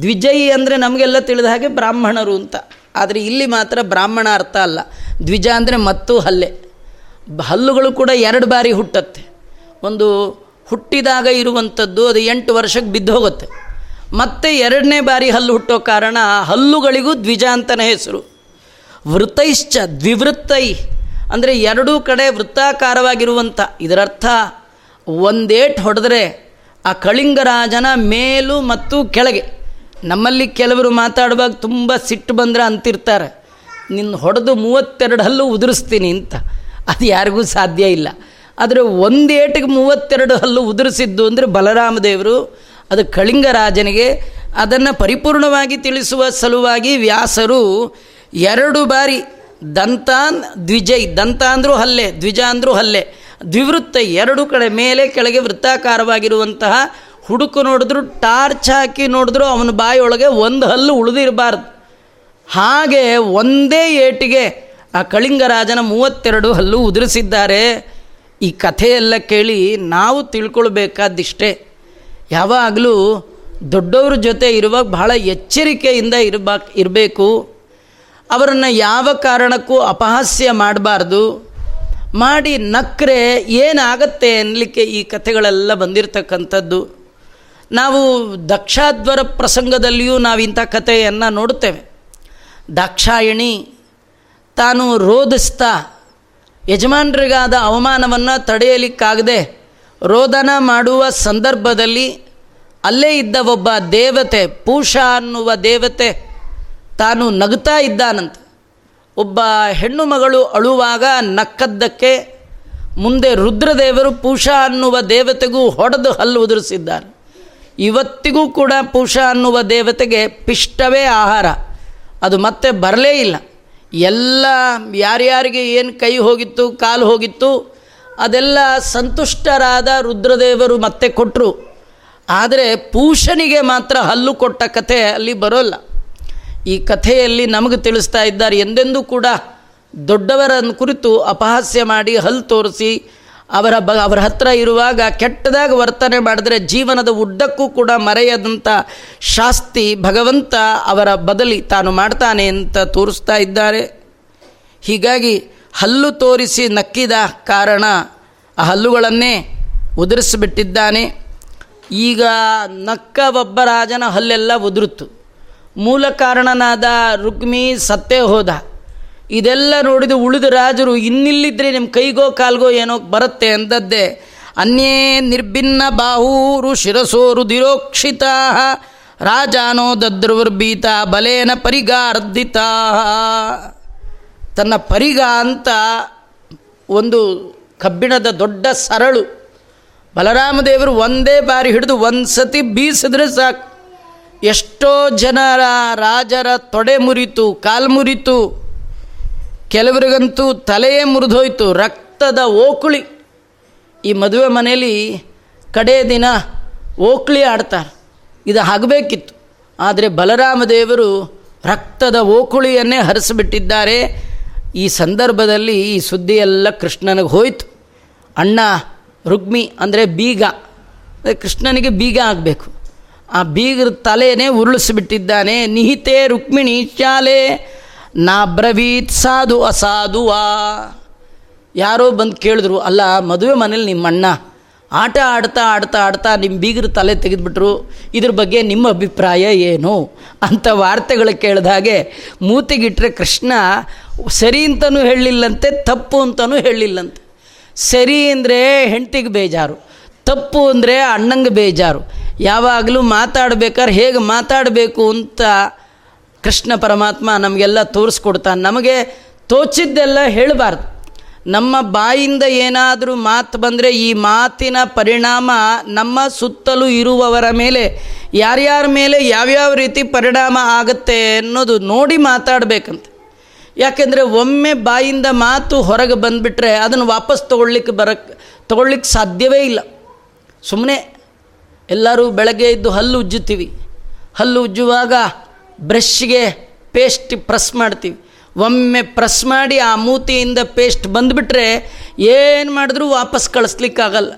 ದ್ವಿಜಯಿ ಅಂದರೆ ನಮಗೆಲ್ಲ ತಿಳಿದ ಹಾಗೆ ಬ್ರಾಹ್ಮಣರು ಅಂತ. ಆದರೆ ಇಲ್ಲಿ ಮಾತ್ರ ಬ್ರಾಹ್ಮಣ ಅರ್ಥ ಅಲ್ಲ. ದ್ವಿಜ ಅಂದರೆ ಮತ್ತು ಹಲ್ಲೆ. ಹಲ್ಲುಗಳು ಕೂಡ ಎರಡು ಬಾರಿ ಹುಟ್ಟತ್ತೆ. ಒಂದು ಹುಟ್ಟಿದಾಗ ಇರುವಂಥದ್ದು ಅದು ಎಂಟು ವರ್ಷಕ್ಕೆ ಬಿದ್ದು ಹೋಗುತ್ತೆ. ಮತ್ತೆ ಎರಡನೇ ಬಾರಿ ಹಲ್ಲು ಹುಟ್ಟೋ ಕಾರಣ ಹಲ್ಲುಗಳಿಗೂ ದ್ವಿಜ ಅಂತನೇ ಹೆಸರು. ವೃತೈಶ್ಚ, ದ್ವಿವೃತ್ತೈ. ಅಂದರೆ ಎರಡೂ ಕಡೆ ವೃತ್ತಾಕಾರವಾಗಿರುವಂಥ ಇದರರ್ಥ ಒಂದೇಟ್ ಹೊಡೆದ್ರೆ ಆ ಕಳಿಂಗರಾಜನ ಮೇಲು ಮತ್ತು ಕೆಳಗೆ. ನಮ್ಮಲ್ಲಿ ಕೆಲವರು ಮಾತಾಡುವಾಗ ತುಂಬ ಸಿಟ್ಟು ಬಂದರೆ ಅಂತಿರ್ತಾರೆ. ನಿನ್ನ ಹೊಡೆದು ಮೂವತ್ತೆರಡು ಹಲ್ಲು ಉದುರಿಸ್ತೀನಿ ಅಂತ. ಅದು ಯಾರಿಗೂ ಸಾಧ್ಯ ಇಲ್ಲ. ಆದರೆ ಒಂದೇಟಿಗೆ ಮೂವತ್ತೆರಡು ಹಲ್ಲು ಉದುರಿಸಿದ್ದು ಅಂದರೆ ಬಲರಾಮದೇವರು ಅದು ಕಳಿಂಗರಾಜನಿಗೆ, ಅದನ್ನು ಪರಿಪೂರ್ಣವಾಗಿ ತಿಳಿಸುವ ಸಲುವಾಗಿ ವ್ಯಾಸರು ಎರಡು ಬಾರಿ ದಂತಾನ್, ದ್ವಿಜೈ ದಂತ ಅಂದರೂ ಹಲ್ಲೆ, ದ್ವಿಜ ಅಂದರೂ ಹಲ್ಲೆ. ದ್ವಿವೃತ್ತ ಎರಡು ಕಡೆ ಮೇಲೆ ಕೆಳಗೆ ವೃತ್ತಾಕಾರವಾಗಿರುವಂತಹ ಹುಡುಕು ನೋಡಿದ್ರು, ಟಾರ್ಚ್ ಹಾಕಿ ನೋಡಿದ್ರು, ಅವನ ಬಾಯಿಯೊಳಗೆ ಒಂದು ಹಲ್ಲು ಉಳಿದಿರಬಾರ್ದು. ಹಾಗೆ ಒಂದೇ ಏಟಿಗೆ ಆ ಕಳಿಂಗರಾಜನ ಮೂವತ್ತೆರಡು ಹಲ್ಲು ಉದುರಿಸಿದ್ದಾರೆ. ಈ ಕಥೆಯೆಲ್ಲ ಕೇಳಿ ನಾವು ತಿಳ್ಕೊಳ್ಬೇಕಾದಿಷ್ಟೇ. ಯಾವಾಗಲೂ ದೊಡ್ಡವ್ರ ಜೊತೆ ಇರುವಾಗ ಬಹಳ ಎಚ್ಚರಿಕೆಯಿಂದ ಇರಬಾ, ಇರಬೇಕು. ಅವರನ್ನು ಯಾವ ಕಾರಣಕ್ಕೂ ಅಪಹಾಸ್ಯ ಮಾಡಬಾರ್ದು. ಮಾಡಿ ನಕ್ರೆ ಏನಾಗತ್ತೆ ಅನ್ನಲಿಕ್ಕೆ ಈ ಕಥೆಗಳೆಲ್ಲ ಬಂದಿರತಕ್ಕಂಥದ್ದು. ನಾವು ದಕ್ಷಾಧ್ವರ ಪ್ರಸಂಗದಲ್ಲಿಯೂ ನಾವು ಇಂಥ ಕಥೆಯನ್ನು ನೋಡುತ್ತೇವೆ. ದಾಕ್ಷಾಯಣಿ ತಾನು ರೋಧಿಸ್ತಾ. ಯಜಮಾನರಿಗಾದ ಅವಮಾನವನ್ನು ತಡೆಯಲಿಕ್ಕಾಗದೆ ರೋದನ ಮಾಡುವ ಸಂದರ್ಭದಲ್ಲಿ ಅಲ್ಲೇ ಇದ್ದ ಒಬ್ಬ ದೇವತೆ, ಪೂಷ ಅನ್ನುವ ದೇವತೆ ತಾನು ನಗ್ತಾ ಇದ್ದಾನಂತೆ. ಒಬ್ಬ ಹೆಣ್ಣು ಮಗಳು ಅಳುವಾಗ ನಕ್ಕದ್ದಕ್ಕೆ ಮುಂದೆ ರುದ್ರದೇವರು ಪೂಷಾ ಅನ್ನುವ ದೇವತೆಗೂ ಹೊಡೆದು ಹಲ್ಲು ಉದುರಿಸಿದ್ದಾರೆ ಇವತ್ತಿಗೂ ಕೂಡ ಪೂಷಾ ಅನ್ನುವ ದೇವತೆಗೆ ಪಿಷ್ಟವೇ ಆಹಾರ. ಅದು ಮತ್ತೆ ಬರಲೇ ಇಲ್ಲ. ಎಲ್ಲ ಯಾರ್ಯಾರಿಗೆ ಏನು ಕೈ ಹೋಗಿತ್ತು, ಕಾಲು ಹೋಗಿತ್ತು, ಅದೆಲ್ಲ ಸಂತುಷ್ಟರಾದ ರುದ್ರದೇವರು ಮತ್ತೆ ಕೊಟ್ಟರು ಆದರೆ ಪೂಷನಿಗೆ ಮಾತ್ರ ಹಲ್ಲು ಕೊಟ್ಟ ಕಥೆ ಅಲ್ಲಿ ಬರೋಲ್ಲ. ಈ ಕಥೆಯಲ್ಲಿ ನಮಗೆ ತಿಳಿಸ್ತಾ ಇದ್ದಾರೆ ಎಂದೆಂದೂ ಕೂಡ ದೊಡ್ಡವರನ್ನು ಕುರಿತು ಅಪಹಾಸ್ಯ ಮಾಡಿ ಹಲ್ಲು ತೋರಿಸಿ ಅವರ ಬ, ಅವರ ಹತ್ರ ಇರುವಾಗ ಕೆಟ್ಟದಾಗ ವರ್ತನೆ ಮಾಡಿದ್ರೆ ಜೀವನದ ಉದ್ದಕ್ಕೂ ಕೂಡ ಮರೆಯದಂಥ ಶಾಸ್ತಿ ಭಗವಂತ ಅವರ ಬದಲಿ ತಾನು ಮಾಡ್ತಾನೆ ಅಂತ ತೋರಿಸ್ತಾ ಇದ್ದಾರೆ. ಹೀಗಾಗಿ ಹಲ್ಲು ತೋರಿಸಿ ನಕ್ಕಿದ ಕಾರಣ ಆ ಹಲ್ಲುಗಳನ್ನೇ ಉದುರಿಸಿಬಿಟ್ಟಿದ್ದಾನೆ. ಈಗ ನಕ್ಕ ಒಬ್ಬ ರಾಜನ ಹಲ್ಲೆಲ್ಲ ಉದುರುತ್ತು ಮೂಲ ಕಾರಣನಾದ ರುಕ್ಮಿ ಸತ್ತೇ ಹೋದ. ಇದೆಲ್ಲ ನೋಡಿದ ಉಳಿದ ರಾಜರು, ಇನ್ನಿಲ್ಲಿದ್ರೆ ನಿಮ್ಮ ಕೈಗೋ ಕಾಲ್ಗೋ ಏನೋ ಬರುತ್ತೆ ಅಂದದ್ದೇ ಅನ್ಯೇ ನಿರ್ಭಿನ್ನ ಬಾಹೂರು ಶಿರಸೋರು ದಿರೋಕ್ಷಿತ ರಾಜಾನೋ ದದ್ರವರ್ಭೀತ ಬಲೇನ ಪರಿಗಾರ್ಧಿತ ತನ್ನ ಪರಿಗ ಅಂತ ಒಂದು ಕಬ್ಬಿಣದ ದೊಡ್ಡ ಸರಳು. ಬಲರಾಮದೇವರು ಒಂದೇ ಬಾರಿ ಹಿಡಿದು ಒಂದು ಸತಿ ಬೀಸಿದ್ರೆ ಸಾಕು. ಎಷ್ಟೋ ಜನರ ರಾಜರ ತೊಡೆ ಮುರಿತು, ಕಾಲು ಮುರಿತು. ಕೆಲವರಿಗಂತೂ ತಲೆಯೇ ಮುರಿದೋಯ್ತು, ರಕ್ತದ ಓಕುಳಿ. ಈ ಮದುವೆ ಮನೆಯಲ್ಲಿ ಕಡೇ ದಿನ ಓಕ್ಳಿ ಆಡ್ತಾರೆ. ಇದು ಆಗಬೇಕಿತ್ತು ಆದರೆ ಬಲರಾಮ ದೇವರು ರಕ್ತದ ಓಕುಳಿಯನ್ನೇ ಹರಿಸಿಬಿಟ್ಟಿದ್ದಾರೆ. ಈ ಸಂದರ್ಭದಲ್ಲಿ ಈ ಸುದ್ದಿಯೆಲ್ಲ ಕೃಷ್ಣನಿಗೆ ಹೋಯಿತು. ಅಣ್ಣ ರುಗ್ಮಿ ಅಂದರೆ ಬೀಗ. ಕೃಷ್ಣನಿಗೆ ಬೀಗ ಆಗಬೇಕು. ಆ ಬೀಗರ ತಲೆಯೇ ಉರುಳಿಸಿಬಿಟ್ಟಿದ್ದಾನೆ. ನಿಹಿತೆ ರುಕ್ಮಿಣಿ ಶಾಲೆ, ನಾ ಬ್ರವೀತ್ ಸಾಧು ಅಸಾಧುವಾ. ಯಾರೋ ಬಂದು ಕೇಳಿದ್ರು, ಅಲ್ಲ, ಮದುವೆ ಮನೇಲಿ ನಿಮ್ಮ ಅಣ್ಣ ಆಟ ಆಡ್ತಾ ಆಡ್ತಾ ಆಡ್ತಾ ನಿಮ್ಮ ಬೀಗರ ತಲೆ ತೆಗೆದುಬಿಟ್ರು, ಇದ್ರ ಬಗ್ಗೆ ನಿಮ್ಮ ಅಭಿಪ್ರಾಯ ಏನು? ಅಂತ ವಾರ್ತೆಗಳು ಕೇಳಿದ ಹಾಗೆ ಮೂತಿಗಿಟ್ರೆ ಕೃಷ್ಣ, ಸರಿ ಅಂತಲೂ ಹೇಳಲಿಲ್ಲಂತೆ, ತಪ್ಪು ಅಂತಲೂ ಹೇಳಲಿಲ್ಲಂತೆ. ಸರಿ ಅಂದರೆ ಹೆಂಡ್ತಿಗೆ ಬೇಜಾರು, ತಪ್ಪು ಅಂದರೆ ಅಣ್ಣಂಗೆ ಬೇಜಾರು. ಯಾವಾಗಲೂ ಮಾತಾಡ್ಬೇಕಾದ್ರೆ ಹೇಗೆ ಮಾತಾಡಬೇಕು ಅಂತ ಕೃಷ್ಣ ಪರಮಾತ್ಮ ನಮಗೆಲ್ಲ ತೋರಿಸ್ಕೊಡ್ತಾನೆ. ನಮಗೆ ತೋಚಿದ್ದೆಲ್ಲ ಹೇಳಬಾರ್ದು. ನಮ್ಮ ಬಾಯಿಂದ ಏನಾದರೂ ಮಾತು ಬಂದರೆ ಈ ಮಾತಿನ ಪರಿಣಾಮ ನಮ್ಮ ಸುತ್ತಲೂ ಇರುವವರ ಮೇಲೆ, ಯಾರ್ಯಾರ ಮೇಲೆ ಯಾವ್ಯಾವ ರೀತಿ ಪರಿಣಾಮ ಆಗುತ್ತೆ ಅನ್ನೋದು ನೋಡಿ ಮಾತಾಡಬೇಕಂತ. ಯಾಕೆಂದರೆ ಒಮ್ಮೆ ಬಾಯಿಂದ ಮಾತು ಹೊರಗೆ ಬಂದುಬಿಟ್ರೆ ಅದನ್ನು ವಾಪಸ್ ತೊಗೊಳ್ಲಿಕ್ಕೆ ಬರಕ್ಕೆ ತೊಗೊಳ್ಲಿಕ್ಕೆ ಸಾಧ್ಯವೇ ಇಲ್ಲ. ಸುಮ್ಮನೆ ಎಲ್ಲರೂ ಬೆಳಗ್ಗೆ ಇದ್ದು ಹಲ್ಲು ಉಜ್ಜುತ್ತೀವಿ. ಹಲ್ಲು ಉಜ್ಜುವಾಗ ಬ್ರಷ್ಗೆ ಪೇಸ್ಟ್ ಪ್ರೆಸ್ ಮಾಡ್ತೀವಿ. ಒಮ್ಮೆ ಪ್ರೆಸ್ ಮಾಡಿ ಆ ಮೂತಿಯಿಂದ ಪೇಸ್ಟ್ ಬಂದುಬಿಟ್ರೆ ಏನು ಮಾಡಿದ್ರೂ ವಾಪಸ್ ಕಳಿಸ್ಲಿಕ್ಕಾಗಲ್ಲ.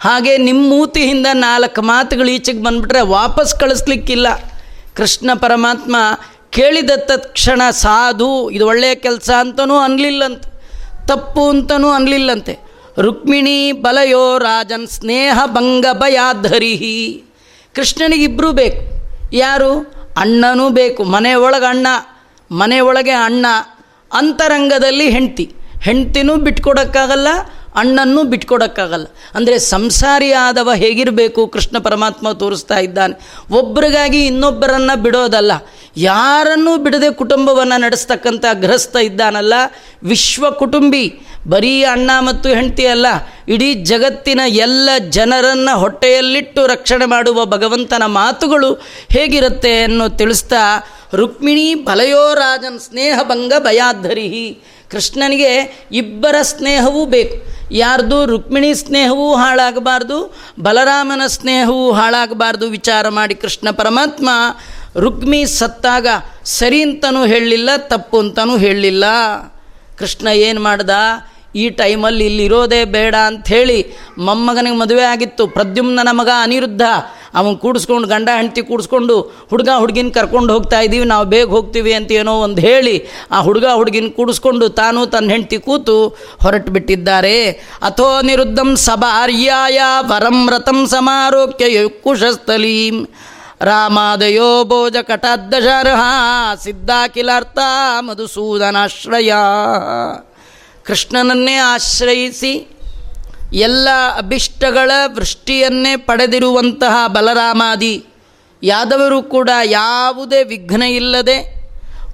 ಹಾಗೆ ನಿಮ್ಮ ಮೂತಿಯಿಂದ ನಾಲ್ಕು ಮಾತುಗಳು ಈಚೆಗೆ ಬಂದುಬಿಟ್ರೆ ವಾಪಸ್ ಕಳಿಸ್ಲಿಕ್ಕಿಲ್ಲ. ಕೃಷ್ಣ ಪರಮಾತ್ಮ ಕೇಳಿದ ತಕ್ಷಣ ಸಾಧು, ಇದು ಒಳ್ಳೆಯ ಕೆಲಸ ಅಂತನೂ ಅನ್ಲಿಲ್ಲಂತೆ. ತಪ್ಪು ಅಂತನೂ ಅನ್ನಲಿಲ್ಲಂತೆ ರುಕ್ಮಿಣಿ ಬಲಯೋ ರಾಜನ್ ಸ್ನೇಹ ಭಂಗ ಭಯಾಧರಿಹಿ ಕೃಷ್ಣನಿಗಿಬ್ಬರೂ ಬೇಕು. ಯಾರು? ಅಣ್ಣನೂ ಬೇಕು. ಮನೆ ಒಳಗೆ ಅಣ್ಣ, ಮನೆ ಒಳಗೆ ಅಣ್ಣ. ಅಂತರಂಗದಲ್ಲಿ ಹೆಂಡ್ತಿ. ಹೆಂಡ್ತಿನೂ ಬಿಟ್ಕೊಡೋಕ್ಕಾಗಲ್ಲ ಅಣ್ಣನ್ನೂ ಬಿಟ್ಕೊಡೋಕ್ಕಾಗಲ್ಲ. ಅಂದರೆ ಸಂಸಾರಿ ಆದವ ಹೇಗಿರಬೇಕು ಕೃಷ್ಣ ಪರಮಾತ್ಮ ತೋರಿಸ್ತಾ ಇದ್ದಾನೆ. ಒಬ್ಬರಿಗಾಗಿ ಇನ್ನೊಬ್ಬರನ್ನು ಬಿಡೋದಲ್ಲ. ಯಾರನ್ನೂ ಬಿಡದೆ ಕುಟುಂಬವನ್ನು ನಡೆಸ್ತಕ್ಕಂಥ ಗೃಹಸ್ಥ ಇದ್ದಾನಲ್ಲ. ವಿಶ್ವ ಕುಟುಂಬಿ. ಬರೀ ಅಣ್ಣ ಮತ್ತು ಹೆಂಡತಿ ಅಲ್ಲ. ಇಡೀ ಜಗತ್ತಿನ ಎಲ್ಲ ಜನರನ್ನು ಹೊಟ್ಟೆಯಲ್ಲಿಟ್ಟು ರಕ್ಷಣೆ ಮಾಡುವ ಭಗವಂತನ ಮಾತುಗಳು ಹೇಗಿರುತ್ತೆ ಅನ್ನೋ ತಿಳಿಸ್ತಾ ರುಕ್ಮಿಣಿ ಬಲಯೋ ರಾಜನ್ ಸ್ನೇಹಭಂಗ ಭಯಾಧರಿಹಿ ಕೃಷ್ಣನಿಗೆ ಇಬ್ಬರ ಸ್ನೇಹವೂ ಬೇಕು. ಯಾರ್ದು? ರುಕ್ಮಿಣಿ ಸ್ನೇಹವೂ ಹಾಳಾಗಬಾರ್ದು, ಬಲರಾಮನ ಸ್ನೇಹವೂ ಹಾಳಾಗಬಾರ್ದು ವಿಚಾರ ಮಾಡಿ ಕೃಷ್ಣ ಪರಮಾತ್ಮ, ರುಕ್ಮಿ ಸತ್ತಾಗ ಸರಿ ಅಂತನೂ ಹೇಳಲಿಲ್ಲ, ತಪ್ಪು ಅಂತನೂ ಹೇಳಲಿಲ್ಲ. ಕೃಷ್ಣ ಏನು ಮಾಡ್ದ? ಈ ಟೈಮಲ್ಲಿ ಇಲ್ಲಿರೋದೇ ಬೇಡ ಅಂಥೇಳಿ ಮೊಮ್ಮಗನಿಗೆ ಮದುವೆ ಆಗಿತ್ತು ಪ್ರದ್ಯುಮ್ನ ಮಗ ಅನಿರುದ್ಧ ಅವನು ಕೂಡಿಸ್ಕೊಂಡು ಗಂಡ ಹೆಂಡತಿ ಕೂಡಿಸ್ಕೊಂಡು ಹುಡುಗ ಹುಡುಗಿನ ಕರ್ಕೊಂಡು ಹೋಗ್ತಾ ಇದ್ದೀವಿ ನಾವು ಬೇಗ ಹೋಗ್ತೀವಿ ಅಂತ ಏನೋ ಒಂದು ಹೇಳಿ ಆ ಹುಡುಗ ಹುಡುಗಿನ ಕೂಡಿಸ್ಕೊಂಡು ತಾನು ತನ್ನ ಹೆಂಡತಿ ಕೂತು ಹೊರಟು ಬಿಟ್ಟಿದ್ದಾರೆ ಅಥೋ ನಿರುದ್ಧಂ ಸಭಾರ್ಯಾಯ ಪರಂ ರಥಂ ಸಮಾರೋಕ್ಯ ಕುಶಸ್ಥಲೀಂ. ರಾಮಾದಯೋ ಭೋಜ ಕಟಾದ್ದಶರ್ಹ ಸಿದ್ಧಾಖಿಲಾರ್ಥ ಮಧುಸೂದನಾಶ್ರಯ. ಕೃಷ್ಣನನ್ನೇ ಆಶ್ರಯಿಸಿ ಎಲ್ಲ ಅಭಿಷ್ಟಗಳ ವೃಷ್ಟಿಯನ್ನೇ ಪಡೆದಿರುವಂತಹ ಬಲರಾಮಾದಿ, ಯಾದವರು ಕೂಡ ಯಾವುದೇ ವಿಘ್ನ ಇಲ್ಲದೆ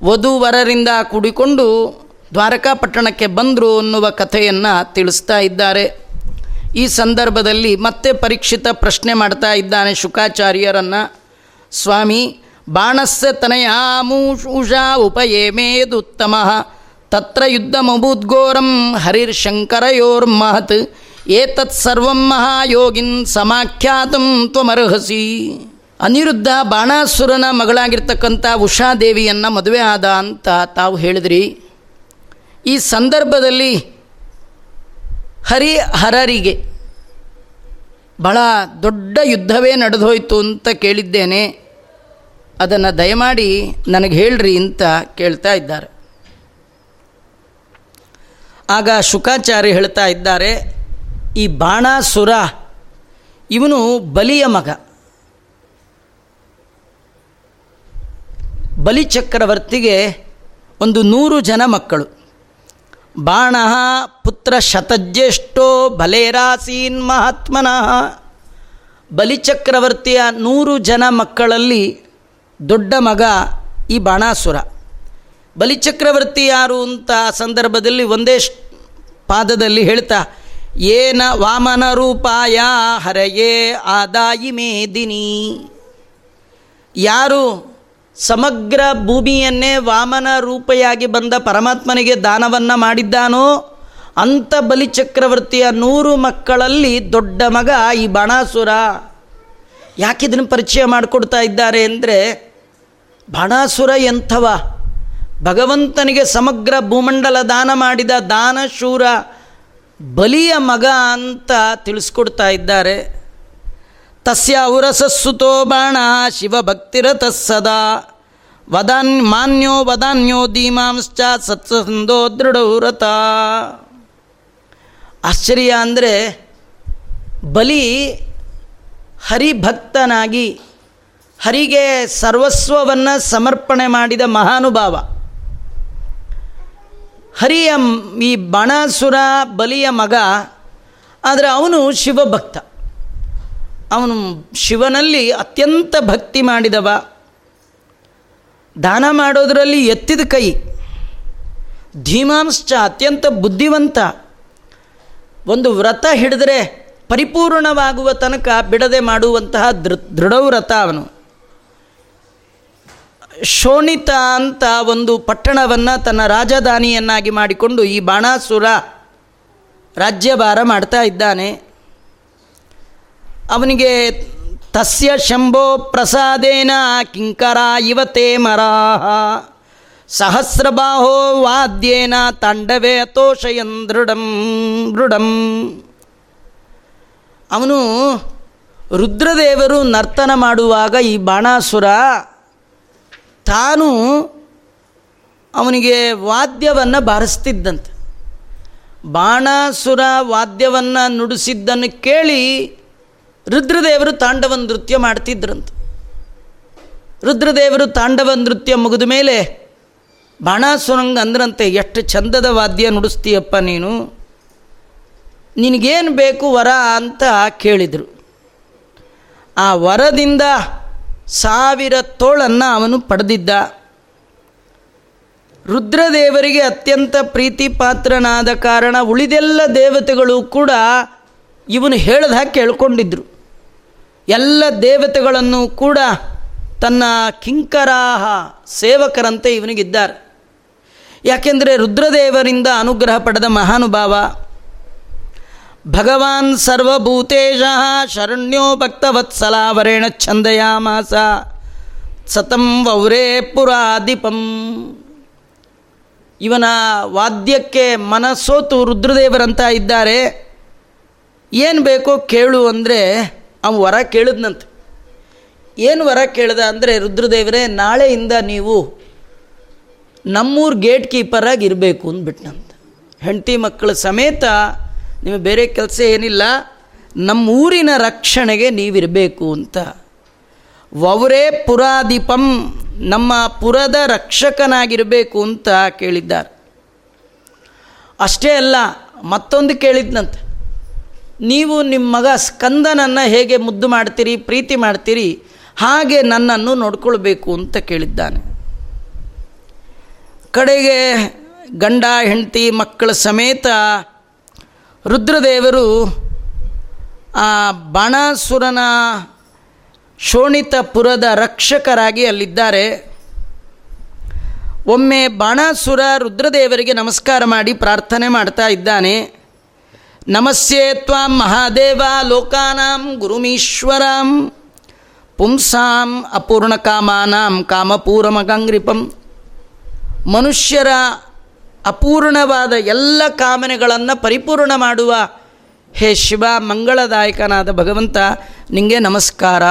ವಧುವರರಿಂದ ಕೂಡಿಕೊಂಡು ದ್ವಾರಕಾ ಪಟ್ಟಣಕ್ಕೆ ಬಂದರು ಅನ್ನುವ ಕಥೆಯನ್ನು ತಿಳಿಸ್ತಾ ಇದ್ದಾರೆ. ಈ ಸಂದರ್ಭದಲ್ಲಿ ಮತ್ತೆ ಪರೀಕ್ಷಿತ ಪ್ರಶ್ನೆ ಮಾಡ್ತಾ ಇದ್ದಾನೆ ಶುಕಾಚಾರ್ಯರನ್ನು. ಸ್ವಾಮಿ, ಬಾಣಸ್ಯ ತನಯಾಮೂಷಾ ಉಪಯೇಮೇದುತ್ತಮ ತತ್ರ ಯುದ್ಧಮಭೂದ್ಘೋರಂ ಹರಿರ್ಶಂಕರಯೋರ್ಮಹತ್. ಏತತ್ ಸರ್ವಂ ಮಹಾಯೋಗಿನ್ ಸಮಾಖ್ಯಾತಂ ತ್ವಮರ್ಹಸಿ. ಅನಿರುದ್ಧ ಬಾಣಾಸುರನ ಮಗಳಾಗಿರ್ತಕ್ಕಂಥ ಉಷಾದೇವಿಯನ್ನು ಮದುವೆ ಆದ ಅಂತ ತಾವು ಹೇಳಿದ್ರಿ. ಈ ಸಂದರ್ಭದಲ್ಲಿ ಹರಿಹರರಿಗೆ ಬಹಳ ದೊಡ್ಡ ಯುದ್ಧವೇ ನಡೆದೋಯ್ತು ಅಂತ ಕೇಳಿದ್ದೇನೆ. ಅದನ್ನು ದಯಮಾಡಿ ನನಗೆ ಹೇಳ್ರಿ ಅಂತ ಕೇಳ್ತಾ ಇದ್ದಾರೆ. ಆಗ ಶುಕಾಚಾರ್ಯ ಹೇಳ್ತಾ ಇದ್ದಾರೆ ಈ ಬಾಣಾಸುರ, ಇವನು ಬಲಿಯ ಮಗ. ಬಲಿಚಕ್ರವರ್ತಿಗೆ ಒಂದು ನೂರು ಜನ ಮಕ್ಕಳು. ಬಾಣ ಪುತ್ರ ಶತಜ್ಯೇಷ್ಠೋ ಬಲೇರಾಸೀನ್ ಮಹಾತ್ಮನಃ. ಬಲಿಚಕ್ರವರ್ತಿಯ ನೂರು ಜನ ಮಕ್ಕಳಲ್ಲಿ ದೊಡ್ಡ ಮಗ ಈ ಬಾಣಾಸುರ. ಬಲಿಚಕ್ರವರ್ತಿ ಯಾರು ಅಂತ ಸಂದರ್ಭದಲ್ಲಿ ಒಂದೇ ಪಾದದಲ್ಲಿ ಹೇಳ್ತಾ ಏನ ವಾಮನ ರೂಪಾಯ ಹರಯೇ ಆದಾಯಿ ಮೇದಿನಿ. ಯಾರು ಸಮಗ್ರ ಭೂಮಿಯನ್ನೇ ವಾಮನ ರೂಪೆಯಾಗಿ ಬಂದ ಪರಮಾತ್ಮನಿಗೆ ದಾನವನ್ನು ಮಾಡಿದ್ದಾನೋ ಅಂಥ ಬಲಿಚಕ್ರವರ್ತಿಯ ನೂರು ಮಕ್ಕಳಲ್ಲಿ ದೊಡ್ಡ ಮಗ ಈ ಬಾಣಾಸುರ. ಯಾಕಿದನ್ನು ಪರಿಚಯ ಮಾಡಿಕೊಡ್ತಾ ಇದ್ದಾರೆ ಅಂದರೆ, ಬಾಣಾಸುರ ಎಂಥವ? ಭಗವಂತನಿಗೆ ಸಮಗ್ರ ಭೂಮಂಡಲ ದಾನ ಮಾಡಿದ ದಾನಶೂರ ಬಲಿಯ ಮಗ ಅಂತ ತಿಳಿಸ್ಕೊಡ್ತಾ ಇದ್ದಾರೆ. ತಸ್ಯ ಔರಸಸ್ಸುತೋ ಬಾಣ ಶಿವಭಕ್ತಿರತ ಸದಾ. ವದಾನ್ ಮಾನ್ಯೋ ವದಾನ್ಯೋ ಧೀಮಾಂಶ್ಚ ಸತ್ಸಂದೋ ದೃಢವ್ರತ. ಆಶ್ಚರ್ಯ ಅಂದರೆ ಬಲಿ ಹರಿಭಕ್ತನಾಗಿ ಹರಿಗೆ ಸರ್ವಸ್ವವನ್ನು ಸಮರ್ಪಣೆ ಮಾಡಿದ ಮಹಾನುಭಾವ. ಹರಿಯ ಈ ಬಾಣಾಸುರ ಬಲಿಯ ಮಗ, ಆದರೆ ಅವನು ಶಿವಭಕ್ತ. ಅವನು ಶಿವನಲ್ಲಿ ಅತ್ಯಂತ ಭಕ್ತಿ ಮಾಡಿದವ. ದಾನ ಮಾಡೋದರಲ್ಲಿ ಎತ್ತಿದ ಕೈ. ಧೀಮಾಂಶ್ಚ ಅತ್ಯಂತ ಬುದ್ಧಿವಂತ. ಒಂದು ವ್ರತ ಹಿಡಿದ್ರೆ ಪರಿಪೂರ್ಣವಾಗುವ ತನಕ ಬಿಡದೆ ಮಾಡುವಂತಹ ದೃ ದೃಢವ್ರತ ಅವನು. ಶೋಣಿತ ಅಂತ ಒಂದು ಪಟ್ಟಣವನ್ನು ತನ್ನ ರಾಜಧಾನಿಯನ್ನಾಗಿ ಮಾಡಿಕೊಂಡು ಈ ಬಾಣಾಸುರ ರಾಜ್ಯಭಾರ ಮಾಡ್ತಾ ಇದ್ದಾನೆ. ಅವನಿಗೆ ತಸ್ಯ ಶಂಭೋ ಪ್ರಸಾದೇನ ಕಿಂಕರ ಇವತೆ ಮರಾಹ. ಸಹಸ್ರಬಾಹೋ ವಾದ್ಯೇನ ತಾಂಡವೇ ಅತೋಷಯನ್ ದೃಢಂ ದೃಢಂ. ಅವನು ರುದ್ರದೇವರು ನರ್ತನ ಮಾಡುವಾಗ ಈ ಬಾಣಾಸುರ ತಾನು ಅವನಿಗೆ ವಾದ್ಯವನ್ನು ಬಾರಿಸ್ತಿದ್ದಂತೆ. ಬಾಣಾಸುರ ವಾದ್ಯವನ್ನು ನುಡಿಸಿದ್ದನ್ನು ಕೇಳಿ ರುದ್ರದೇವರು ತಾಂಡವ ನೃತ್ಯ ಮಾಡ್ತಿದ್ರಂತೆ. ರುದ್ರದೇವರು ತಾಂಡವ ನೃತ್ಯ ಮುಗಿದ ಮೇಲೆ ಬಾಣಾಸುರಂಗ ಅಂದ್ರಂತೆ, ಎಷ್ಟು ಚಂದದ ವಾದ್ಯ ನುಡಿಸ್ತೀಯಪ್ಪ ನೀನು? ನಿನಗೇನು ಬೇಕು ವರ? ಅಂತ ಕೇಳಿದರು. ಆ ವರದಿಂದ ಸಾವಿರ ತೋಳನ್ನು ಅವನು ಪಡೆದಿದ್ದ. ರುದ್ರದೇವರಿಗೆ ಅತ್ಯಂತ ಪ್ರೀತಿ ಪಾತ್ರನಾದ ಕಾರಣ ಉಳಿದೆಲ್ಲ ದೇವತೆಗಳು ಕೂಡ ಇವನು ಹೇಳ್ದ ಹಾಗೆ ಕೇಳ್ಕೊಂಡಿದ್ರು. ಎಲ್ಲ ದೇವತೆಗಳನ್ನು ಕೂಡ ತನ್ನ ಕಿಂಕರಾಹ ಸೇವಕರಂತೆ ಇವನಿಗಿದ್ದಾರೆ. ಯಾಕೆಂದರೆ ರುದ್ರದೇವರಿಂದ ಅನುಗ್ರಹ ಪಡೆದ ಮಹಾನುಭಾವ ಭಗವಾನ್ ಸರ್ವಭೂತೇಶ ಶರಣ್ಯೋ ಭಕ್ತವತ್ಸಲಾವರೇಣ ಛಂದಯಾಮಾಸ. ಸತಂ ವೌರೇ ಪುರಾದಿಪಂ ಇವನ ವಾದ್ಯಕ್ಕೆ ಮನಸ್ಸೋತು ರುದ್ರದೇವರಂತ ಇದ್ದಾರೆ. ಏನು ಬೇಕೋ ಕೇಳು ಅಂದರೆ ಅವ ವರ ಕೇಳಿದ್ನಂತೆ. ಏನು ವರ ಕೇಳ್ದ ಅಂದರೆ ರುದ್ರದೇವರೇ, ನಾಳೆಯಿಂದ ನೀವು ನಮ್ಮೂರು ಗೇಟ್ ಕೀಪರಾಗಿ ಇರಬೇಕು ಅಂದ್ಬಿಟ್ನಂತ. ಹೆಂಡತಿ ಮಕ್ಕಳ ಸಮೇತ ನಿಮಗೆ ಬೇರೆ ಕೆಲಸ ಏನಿಲ್ಲ, ನಮ್ಮ ಊರಿನ ರಕ್ಷಣೆಗೆ ನೀವಿರಬೇಕು ಅಂತ. ಅವರೇ ಪುರಾದೀಪಂ, ನಮ್ಮ ಪುರದ ರಕ್ಷಕನಾಗಿರಬೇಕು ಅಂತ ಕೇಳಿದ್ದಾರೆ. ಅಷ್ಟೇ ಅಲ್ಲ, ಮತ್ತೊಂದು ಕೇಳಿದ್ನಂತೆ. ನೀವು ನಿಮ್ಮ ಮಗ ಸ್ಕಂದನನ್ನು ಹೇಗೆ ಮುದ್ದು ಮಾಡ್ತೀರಿ, ಪ್ರೀತಿ ಮಾಡ್ತೀರಿ, ಹಾಗೆ ನನ್ನನ್ನು ನೋಡ್ಕೊಳ್ಬೇಕು ಅಂತ ಕೇಳಿದ್ದಾನೆ. ಕಡೆಗೆ ಗಂಡ, ಹೆಂಡತಿ, ಮಕ್ಕಳ ಸಮೇತ ರುದ್ರದೇವರು ಆ ಬಾಣಾಸುರನ ಶೋಣಿತಪುರದ ರಕ್ಷಕರಾಗಿ ಅಲ್ಲಿದ್ದಾರೆ. ಒಮ್ಮೆ ಬಾಣಾಸುರ ರುದ್ರದೇವರಿಗೆ ನಮಸ್ಕಾರ ಮಾಡಿ ಪ್ರಾರ್ಥನೆ ಮಾಡ್ತಾ ಇದ್ದಾನೆ. ನಮಸ್ಯೆ ತ್ವಾಂ ಮಹಾದೇವ ಲೋಕಾನಾಂ ಗುರುಮೀಶ್ವರಾಂ ಪುಂಸಾಂ ಅಪೂರ್ಣ ಕಾಮಾನಾಂ ಕಾಮಪೂರಮಗಂಗ್ರಿಪಂ. ಮನುಷ್ಯರ ಅಪೂರ್ಣವಾದ ಎಲ್ಲ ಕಾಮನೆಗಳನ್ನು ಪರಿಪೂರ್ಣ ಮಾಡುವ ಹೇ ಶಿವ ಮಂಗಳದಾಯಕನಾದ ಭಗವಂತ ನಿಮಗೆ ನಮಸ್ಕಾರ.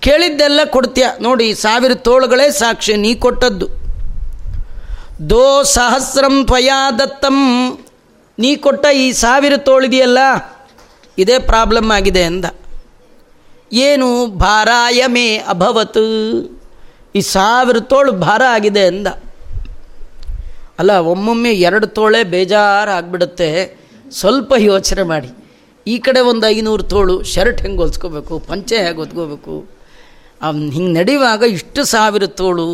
ಕೇಳಿದ್ದೆಲ್ಲ ಕೊಡ್ತೀಯ. ನೋಡಿ, ಸಾವಿರ ತೋಳುಗಳೇ ಸಾಕ್ಷಿ, ನೀ ಕೊಟ್ಟದ್ದು. ದೋ ಸಹಸ್ರಂ ತ್ವಯಾ ದತ್ತಂ. ನೀ ಕೊಟ್ಟ ಈ ಸಾವಿರ ತೋಳಿದೆಯಲ್ಲ ಇದೇ ಪ್ರಾಬ್ಲಮ್ ಆಗಿದೆ ಅಂದ. ಏನು ಭಾರಾಯ ಮೇ ಅಭವತ್. ಈ ಸಾವಿರ ತೋಳು ಭಾರ ಆಗಿದೆ ಅಂದ. ಅಲ್ಲ, ಒಮ್ಮೊಮ್ಮೆ ಎರಡು ತೋಳೆ ಬೇಜಾರು ಆಗಿಬಿಡುತ್ತೆ ಸ್ವಲ್ಪ ಯೋಚನೆ ಮಾಡಿ. ಈ ಕಡೆ ಒಂದು ಐನೂರು ತೋಳು ಶರ್ಟ್ ಹೆಂಗೆ ಹೊಲ್ಸ್ಕೋಬೇಕು? ಪಂಚೆ ಹೇಗೆ ಹೊತ್ಕೋಬೇಕು? ಹಿಂಗೆ ನಡೆಯುವಾಗ ಇಷ್ಟು ಸಾವಿರ ತೋಳು.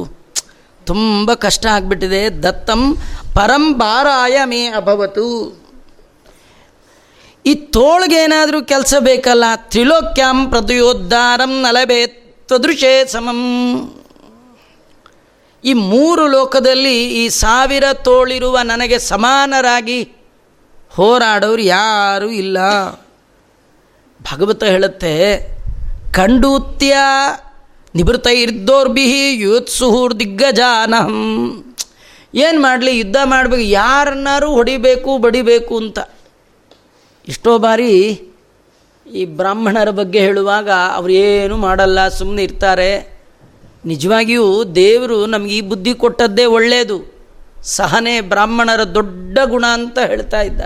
ತುಂಬ ಕಷ್ಟ ಆಗಿಬಿಟ್ಟಿದೆ. ದತ್ತಂ ಪರಂ ಭಾರಾಯ ಮೇ ಅಭವತು. ಈ ತೋಳ್ಗೇನಾದರೂ ಕೆಲಸ ಬೇಕಲ್ಲ? ತ್ರಿಲೋಕ್ಯಂ ಪ್ರತಿಯೋದ್ಧಾರಂ ನಲಭೆ ತದೃಶೇ ಸಮಂ. ಈ ಮೂರು ಲೋಕದಲ್ಲಿ ಈ ಸಾವಿರ ತೋಳಿರುವ ನನಗೆ ಸಮಾನರಾಗಿ ಹೋರಾಡೋರು ಯಾರೂ ಇಲ್ಲ. ಭಗವತ ಹೇಳುತ್ತೆ, ಕಂಡೂತ್ಯ ಇದ್ದೋರ್ಬಿಹಿ ಯುತ್ಸುಹೂರ್ ದಿಗ್ಗಜಾನಹಂ. ಏನು ಮಾಡಲಿ, ಯುದ್ಧ ಮಾಡಬೇಕು, ಯಾರನ್ನಾರು ಹೊಡಿಬೇಕು, ಬಡಿಬೇಕು ಅಂತ. ಎಷ್ಟೋ ಬಾರಿ ಈ ಬ್ರಾಹ್ಮಣರ ಬಗ್ಗೆ ಹೇಳುವಾಗ ಅವರು ಏನು ಮಾಡಲ್ಲ ಸುಮ್ಮನೆ ಇರ್ತಾರೆ. ನಿಜವಾಗಿಯೂ ದೇವರು ನಮಗೆ ಈ ಬುದ್ಧಿ ಕೊಟ್ಟದ್ದೇ ಒಳ್ಳೆಯದು ಸಹನೆ ಬ್ರಾಹ್ಮಣರ ದೊಡ್ಡ ಗುಣ ಅಂತ ಹೇಳ್ತಾ ಇದ್ದ.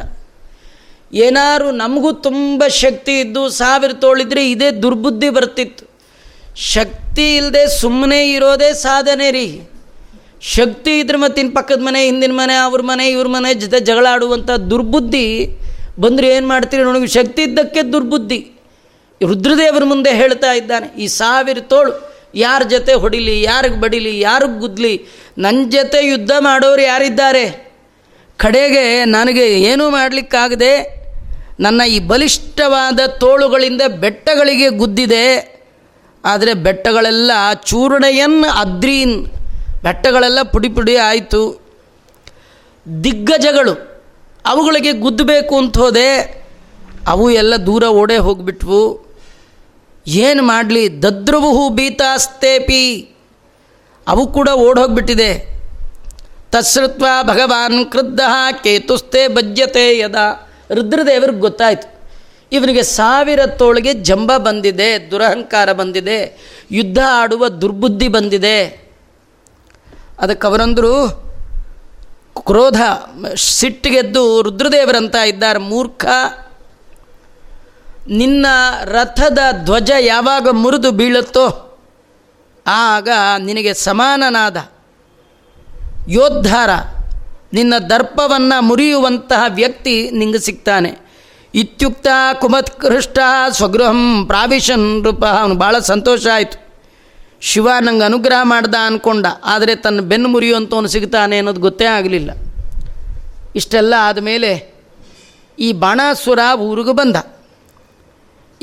ಏನಾರು ನಮಗೂ ತುಂಬ ಶಕ್ತಿ ಇದ್ದು ಸಾವಿರ ತೋಳಿದ್ರೆ ಇದೇ ದುರ್ಬುದ್ಧಿ ಬರ್ತಿತ್ತು. ಶಕ್ತಿ ಇಲ್ಲದೆ ಸುಮ್ಮನೆ ಇರೋದೇ ಸಾಧನೆ ರೀ. ಶಕ್ತಿ ಇದ್ರೆ ಇನ್ನು ಪಕ್ಕದ ಮನೆ, ಹಿಂದಿನ ಮನೆ, ಅವ್ರ ಮನೆ, ಇವ್ರ ಮನೆ ಜೊತೆ ಜಗಳ ಆಡುವಂಥ ದುರ್ಬುದ್ಧಿ ಬಂದರೆ ಏನು ಮಾಡ್ತೀರಿ ನೋಡಿ, ಶಕ್ತಿ ಇದ್ದಕ್ಕೆ ದುರ್ಬುದ್ಧಿ. ರುದ್ರದೇವರ ಮುಂದೆ ಹೇಳ್ತಾ ಇದ್ದಾನೆ, ಈ ಸಾವಿರ ತೋಳು ಯಾರ ಜೊತೆ ಹೊಡಿಲಿ, ಯಾರಿಗೆ ಬಡಿಲಿ, ಯಾರಿಗೆ ಗುದ್ಲಿ ನನ್ನ ಜೊತೆ ಯುದ್ಧ ಮಾಡೋರು ಯಾರಿದ್ದಾರೆ? ಕಡೆಗೆ ನನಗೆ ಏನೂ ಮಾಡಲಿಕ್ಕಾಗದೆ ನನ್ನ ಈ ಬಲಿಷ್ಠವಾದ ತೋಳುಗಳಿಂದ ಬೆಟ್ಟಗಳಿಗೆ ಗುದ್ದಿದೆ. ಆದರೆ ಬೆಟ್ಟಗಳೆಲ್ಲ ಚೂರ್ಣಯನ್ ಅದ್ರೀನ್, ಬೆಟ್ಟಗಳೆಲ್ಲ ಪುಡಿ ಪುಡಿ ಆಯಿತು. ದಿಗ್ಗಜಗಳು ಅವುಗಳಿಗೆ ಗುದ್ದಬೇಕು ಅಂತ ಹೋದೆ. ಅವು ಎಲ್ಲ ದೂರ ಓಡೇ ಹೋಗಿಬಿಟ್ವು. ಏನು ಮಾಡಲಿ? ದದ್ರುವುಹು ಬೀತಾಸ್ತೇಪಿ. ಅವು ಕೂಡ ಓಡೋಗ್ಬಿಟ್ಟಿದೆ ತತ್ಸೃತ್ವ ಭಗವಾನ್ ಕ್ರುದ್ಧ ಕೇತುಸ್ತೆ ಬಜ್ಯತೆ ಯದ. ರುದ್ರದೇವರಿಗೆ ಗೊತ್ತಾಯಿತು. ಇವನಿಗೆ ಸಾವಿರ ತೋಳಿಗೆ ಜಂಬ ಬಂದಿದೆ, ದುರಹಂಕಾರ ಬಂದಿದೆ, ಯುದ್ಧ ಆಡುವ ದುರ್ಬುದ್ಧಿ ಬಂದಿದೆ. ಅದಕ್ಕೆ ಅವರಂದರು ಕ್ರೋಧ ಸಿಟ್ಟಿಗೆದ್ದು ರುದ್ರದೇವರಂತ ಇದ್ದಾರೆ ಮೂರ್ಖ. ನಿನ್ನ ರಥದ ಧ್ವಜ ಯಾವಾಗ ಮುರಿದು ಬೀಳುತ್ತೋ ಆಗ ನಿನಗೆ ಸಮಾನನಾದ ಯೋದ್ಧಾರ, ನಿನ್ನ ದರ್ಪವನ್ನು ಮುರಿಯುವಂತಹ ವ್ಯಕ್ತಿ ನಿಂಗೆ ಸಿಗ್ತಾನೆ. ಇತ್ಯುಕ್ತ ಕುಮತ್ಕೃಷ್ಟ ಸ್ವಗೃಹಂ ಪ್ರಾವಿಶನ್ ರೂಪ. ಅವನು ಭಾಳ ಸಂತೋಷ ಆಯಿತು. ಶಿವ ನಂಗೆ ಅನುಗ್ರಹ ಮಾಡ್ದ ಅಂದ್ಕೊಂಡ ಆದರೆ ತನ್ನ ಬೆನ್ನು ಮುರಿಯುವಂಥವನು ಸಿಗ್ತಾನೆ ಅನ್ನೋದು ಗೊತ್ತೇ ಆಗಲಿಲ್ಲ. ಇಷ್ಟೆಲ್ಲ ಆದಮೇಲೆ ಈ ಬಾಣಾಸುರ ಊರಿಗೆ ಬಂದ.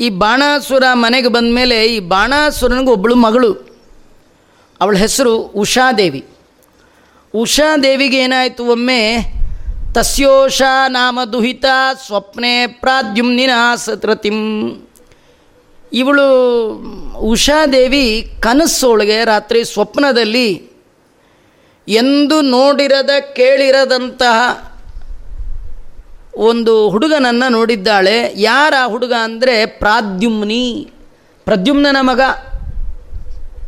ಈ ಬಾಣಾಸುರ ಮನೆಗೆ ಬಂದ ಮೇಲೆ ಈ ಬಾಣಾಸುರನಿಗೆ ಒಬ್ಬಳು ಮಗಳು. ಅವಳ ಹೆಸರು ಉಷಾದೇವಿ. ಉಷಾದೇವಿಗೆ ಏನಾಯಿತು ಒಮ್ಮೆ, ತಸ್ಯೋಷ ನಾಮ ದುಹಿತ ಸ್ವಪ್ನೆ ಪ್ರಾದ್ಯುಮ್ನಿನ ಸತ್ರತಿಂ ಇವಳು ಉಷಾದೇವಿ ಕನಸೊಳಗೆ ರಾತ್ರಿ ಸ್ವಪ್ನದಲ್ಲಿ, ಎಂದು ನೋಡಿರದ ಕೇಳಿರದಂತಹ ಒಂದು ಹುಡುಗನನ್ನು ನೋಡಿದ್ದಾಳೆ. ಯಾರ ಹುಡುಗ ಅಂದರೆ ಪ್ರಾದ್ಯುಮ್ನಿ. ಪ್ರದ್ಯುಮ್ನನ ಮಗ.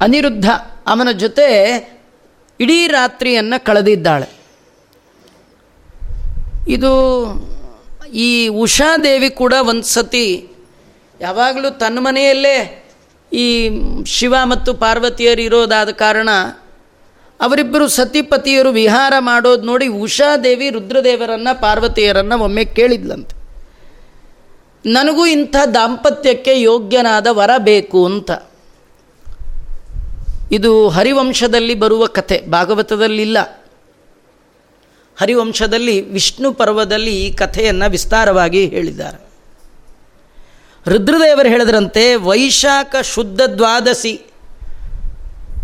ಅನಿರುದ್ಧ. ಅವನ ಜೊತೆ ಇಡೀ ರಾತ್ರಿಯನ್ನು ಕಳೆದಿದ್ದಾಳೆ. ಇದು ಈ ಉಷಾದೇವಿ ಕೂಡ ಒಂದು ಸತಿ ಯಾವಾಗಲೂ ತನ್ನ ಮನೆಯಲ್ಲೇ ಈ ಶಿವ ಮತ್ತು ಪಾರ್ವತಿಯರು ಇರೋದಾದ ಕಾರಣ ಅವರಿಬ್ಬರು ಸತಿಪತಿಯರು ವಿಹಾರ ಮಾಡೋದು ನೋಡಿ ಉಷಾದೇವಿ ರುದ್ರದೇವರನ್ನು ಪಾರ್ವತಿಯರನ್ನು ಒಮ್ಮೆ ಕೇಳಿದ್ಲಂತೆ. ನನಗೂ ಇಂಥ ದಾಂಪತ್ಯಕ್ಕೆ ಯೋಗ್ಯನಾದ ವರ ಬೇಕು ಅಂತ. ಇದು ಹರಿವಂಶದಲ್ಲಿ ಬರುವ ಕಥೆ, ಭಾಗವತದಲ್ಲಿಲ್ಲ. ಹರಿವಂಶದಲ್ಲಿ ವಿಷ್ಣು ಪರ್ವದಲ್ಲಿ ಈ ಕಥೆಯನ್ನು ವಿಸ್ತಾರವಾಗಿ ಹೇಳಿದ್ದಾರೆ. ರುದ್ರದೇವರು ಹೇಳಿದ್ರಂತೆ, ವೈಶಾಖ ಶುದ್ಧ ದ್ವಾದಶಿ.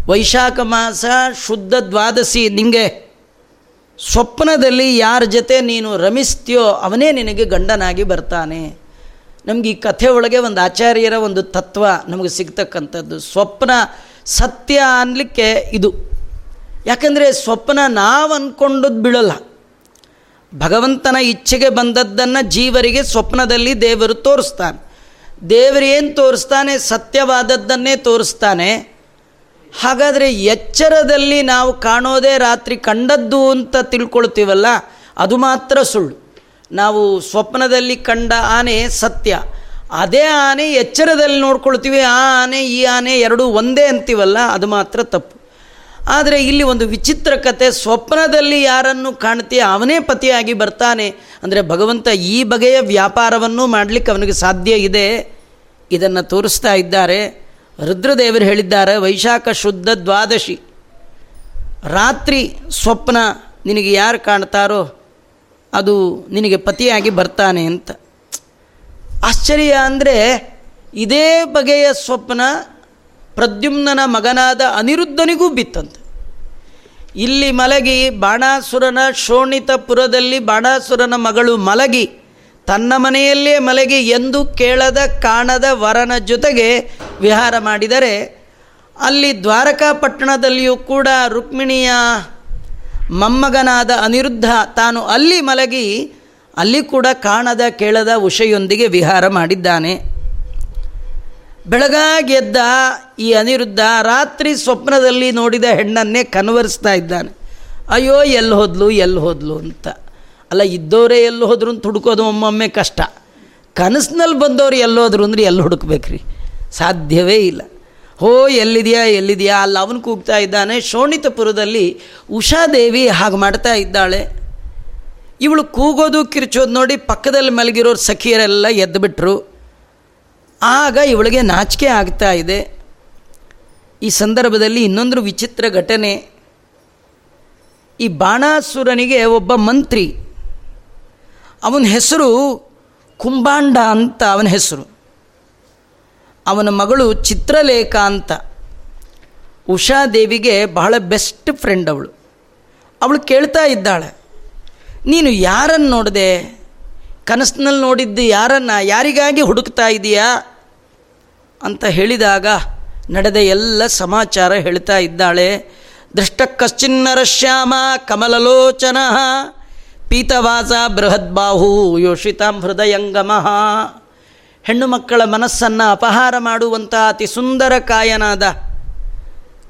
ವೈಶಾಖ ಮಾಸ ಶುದ್ಧ ದ್ವಾದಶಿ ನಿಂಗೆ. ಸ್ವಪ್ನದಲ್ಲಿ ಯಾರ ಜೊತೆ ನೀನು ರಮಿಸ್ತೀಯೋ ಅವನೇ ನಿನಗೆ ಗಂಡನಾಗಿ ಬರ್ತಾನೆ. ನಮಗೆ ಈ ಕಥೆ ಒಳಗೆ ಒಂದು ಆಚಾರ್ಯರ ಒಂದು ತತ್ವ ನಮಗೆ ಸಿಗ್ತಕ್ಕಂಥದ್ದು. ಸ್ವಪ್ನ ಸತ್ಯ ಅನ್ನಲಿಕ್ಕೆ ಇದು. ಯಾಕಂದರೆ ಸ್ವಪ್ನ ನಾವು ಅಂದ್ಕೊಂಡದ್ದು ಬೀಳಲ್ಲ. ಭಗವಂತನ ಇಚ್ಛೆಗೆ ಬಂದದ್ದನ್ನು ಜೀವರಿಗೆ ಸ್ವಪ್ನದಲ್ಲಿ ದೇವರು ತೋರಿಸ್ತಾನೆ. ದೇವರು ಏನು ತೋರಿಸ್ತಾನೆ? ಸತ್ಯವಾದದ್ದನ್ನೇ ತೋರಿಸ್ತಾನೆ. ಹಾಗಾದರೆ ಎಚ್ಚರದಲ್ಲಿ ನಾವು ಕಾಣೋದೇ ರಾತ್ರಿ ಕಂಡದ್ದು ಅಂತ ತಿಳ್ಕೊಳ್ತೀವಲ್ಲ, ಅದು ಮಾತ್ರ ಸುಳ್ಳು. ನಾವು ಸ್ವಪ್ನದಲ್ಲಿ ಕಂಡ ಆನೆ ಸತ್ಯ. ಅದೇ ಆನೆ ಎಚ್ಚರದಲ್ಲಿ ನೋಡ್ಕೊಳ್ತೀವಿ, ಆ ಆನೆ, ಈ ಆನೆ ಎರಡೂ ಒಂದೇ ಅಂತೀವಲ್ಲ, ಅದು ಮಾತ್ರ ತಪ್ಪು. ಆದರೆ ಇಲ್ಲಿ ಒಂದು ವಿಚಿತ್ರ ಕತೆ, ಸ್ವಪ್ನದಲ್ಲಿ ಯಾರನ್ನು ಕಾಣ್ತೀಯ ಅವನೇ ಪತಿಯಾಗಿ ಬರ್ತಾನೆ. ಅಂದರೆ ಭಗವಂತ ಈ ಬಗೆಯ ವ್ಯಾಪಾರವನ್ನು ಮಾಡಲಿಕ್ಕೆ ಅವನಿಗೆ ಸಾಧ್ಯ ಇದೆ. ಇದನ್ನು ತೋರಿಸ್ತಾ ಇದ್ದಾರೆ. ರುದ್ರದೇವರು ಹೇಳಿದ್ದಾರೆ, ವೈಶಾಖ ಶುದ್ಧ ದ್ವಾದಶಿ. ರಾತ್ರಿ ಸ್ವಪ್ನ ನಿನಗೆ ಯಾರು ಕಾಣ್ತಾರೋ ಅದು ನಿನಗೆ ಪತಿಯಾಗಿ ಬರ್ತಾನೆ ಅಂತ. ಆಶ್ಚರ್ಯ ಅಂದರೆ ಇದೇ ಬಗೆಯ ಸ್ವಪ್ನ ಪ್ರದ್ಯುಮ್ನನ ಮಗನಾದ ಅನಿರುದ್ಧನಿಗೂ ಬಿತ್ತಂತೆ. ಇಲ್ಲಿ ಮಲಗಿ ಬಾಣಾಸುರನ ಶೋಣಿತಪುರದಲ್ಲಿ ಬಾಣಾಸುರನ ಮಗಳು ಮಲಗಿ ತನ್ನ ಮನೆಯಲ್ಲೇ ಮಲಗಿ ಎಂದು ಕೇಳದ ಕಾಣದ ವರನ ಜೊತೆಗೆ ವಿಹಾರ ಮಾಡಿದರೆ, ಅಲ್ಲಿ ದ್ವಾರಕಾಪಟ್ಟಣದಲ್ಲಿಯೂ ಕೂಡ ರುಕ್ಮಿಣಿಯ ಮೊಮ್ಮಗನಾದ ಅನಿರುದ್ಧ ತಾನು ಅಲ್ಲಿ ಮಲಗಿ, ಅಲ್ಲಿ ಕೂಡ ಕಾಣದ ಕೇಳದ ಉಷೆಯೊಂದಿಗೆ ವಿಹಾರ ಮಾಡಿದ್ದಾನೆ. ಬೆಳಗಾಗೆದ್ದ ಈ ಅನಿರುದ್ಧ ರಾತ್ರಿ ಸ್ವಪ್ನದಲ್ಲಿ ನೋಡಿದ ಹೆಣ್ಣನ್ನೇ ಕನ್ವರಿಸ್ತಾ ಇದ್ದಾನೆ. ಅಯ್ಯೋ ಎಲ್ಲಿ ಹೋದ್ಲು ಅಂತ. ಅಲ್ಲ ಇದ್ದವರೇ ಎಲ್ಲಿ ಹೋದ್ರು ಅಂತ ಹುಡುಕೋದು ಒಮ್ಮೊಮ್ಮೆ ಕಷ್ಟ. ಕನಸಿನಲ್ಲಿ ಬಂದವರು ಎಲ್ಲೋದ್ರು ಅಂದ್ರೆ ಎಲ್ಲಿ ಹುಡುಕ್ಬೇಕ್ರಿ? ಸಾಧ್ಯವೇ ಇಲ್ಲ. ಹೋ, ಎಲ್ಲಿದೆಯಾ ಎಲ್ಲಿದೆಯಾ? ಅಲ್ಲಿ, ಅವನು ಕೂಗ್ತಾ ಇದ್ದಾನೆ. ಶೋಣಿತಪುರದಲ್ಲಿ ಉಷಾದೇವಿ ಹಾಗೆ ಮಾಡ್ತಾ ಇದ್ದಾಳೆ. ಇವಳು ಕೂಗೋದು, ಕಿರ್ಚೋದು ನೋಡಿ ಪಕ್ಕದಲ್ಲಿ ಮಲಗಿರೋರು ಸಖಿಯರೆಲ್ಲ ಎದ್ದುಬಿಟ್ರು ಆಗ ಇವಳಿಗೆ ನಾಚಿಕೆ ಆಗ್ತಾ ಇದೆ. ಈ ಸಂದರ್ಭದಲ್ಲಿ ಇನ್ನೊಂದು ವಿಚಿತ್ರ ಘಟನೆ. ಈ ಬಾಣಾಸುರನಿಗೆ ಒಬ್ಬ ಮಂತ್ರಿ ಅವನ ಹೆಸರು ಕುಂಬಾಂಡ ಅಂತ ಅವನ ಹೆಸರು. ಅವನ ಮಗಳು ಚಿತ್ರಲೇಖ ಅಂತ. ಉಷಾದೇವಿಗೆ ಬಹಳ ಬೆಸ್ಟ್ ಫ್ರೆಂಡ್ ಅವಳು. ಅವಳು ಕೇಳ್ತಾ ಇದ್ದಾಳೆ, ನೀನು ಯಾರನ್ನು ನೋಡಿದೆ? ಕನಸಿನಲ್ಲಿ ನೋಡಿದ್ದು ಯಾರನ್ನು? ಯಾರಿಗಾಗಿ ಹುಡುಕ್ತಾ ಇದೆಯಾ? ಅಂತ ಹೇಳಿದಾಗ ನಡೆದ ಎಲ್ಲ ಸಮಾಚಾರ ಹೇಳ್ತಾ ಇದ್ದಾಳೆ. ದೃಷ್ಟ ಕಶ್ಚಿನ್ನರ ಶ್ಯಾಮ ಕಮಲಲೋಚನ ಪೀತವಾಸ ಬೃಹದ್ಬಾಹು ಯೋಷಿತಾಂ ಹೃದಯಂಗಮಃ. ಹೆಣ್ಣು ಮಕ್ಕಳ ಮನಸ್ಸನ್ನು ಅಪಹಾರ ಮಾಡುವಂತಹ ಅತಿ ಸುಂದರ ಕಾಯನಾದ,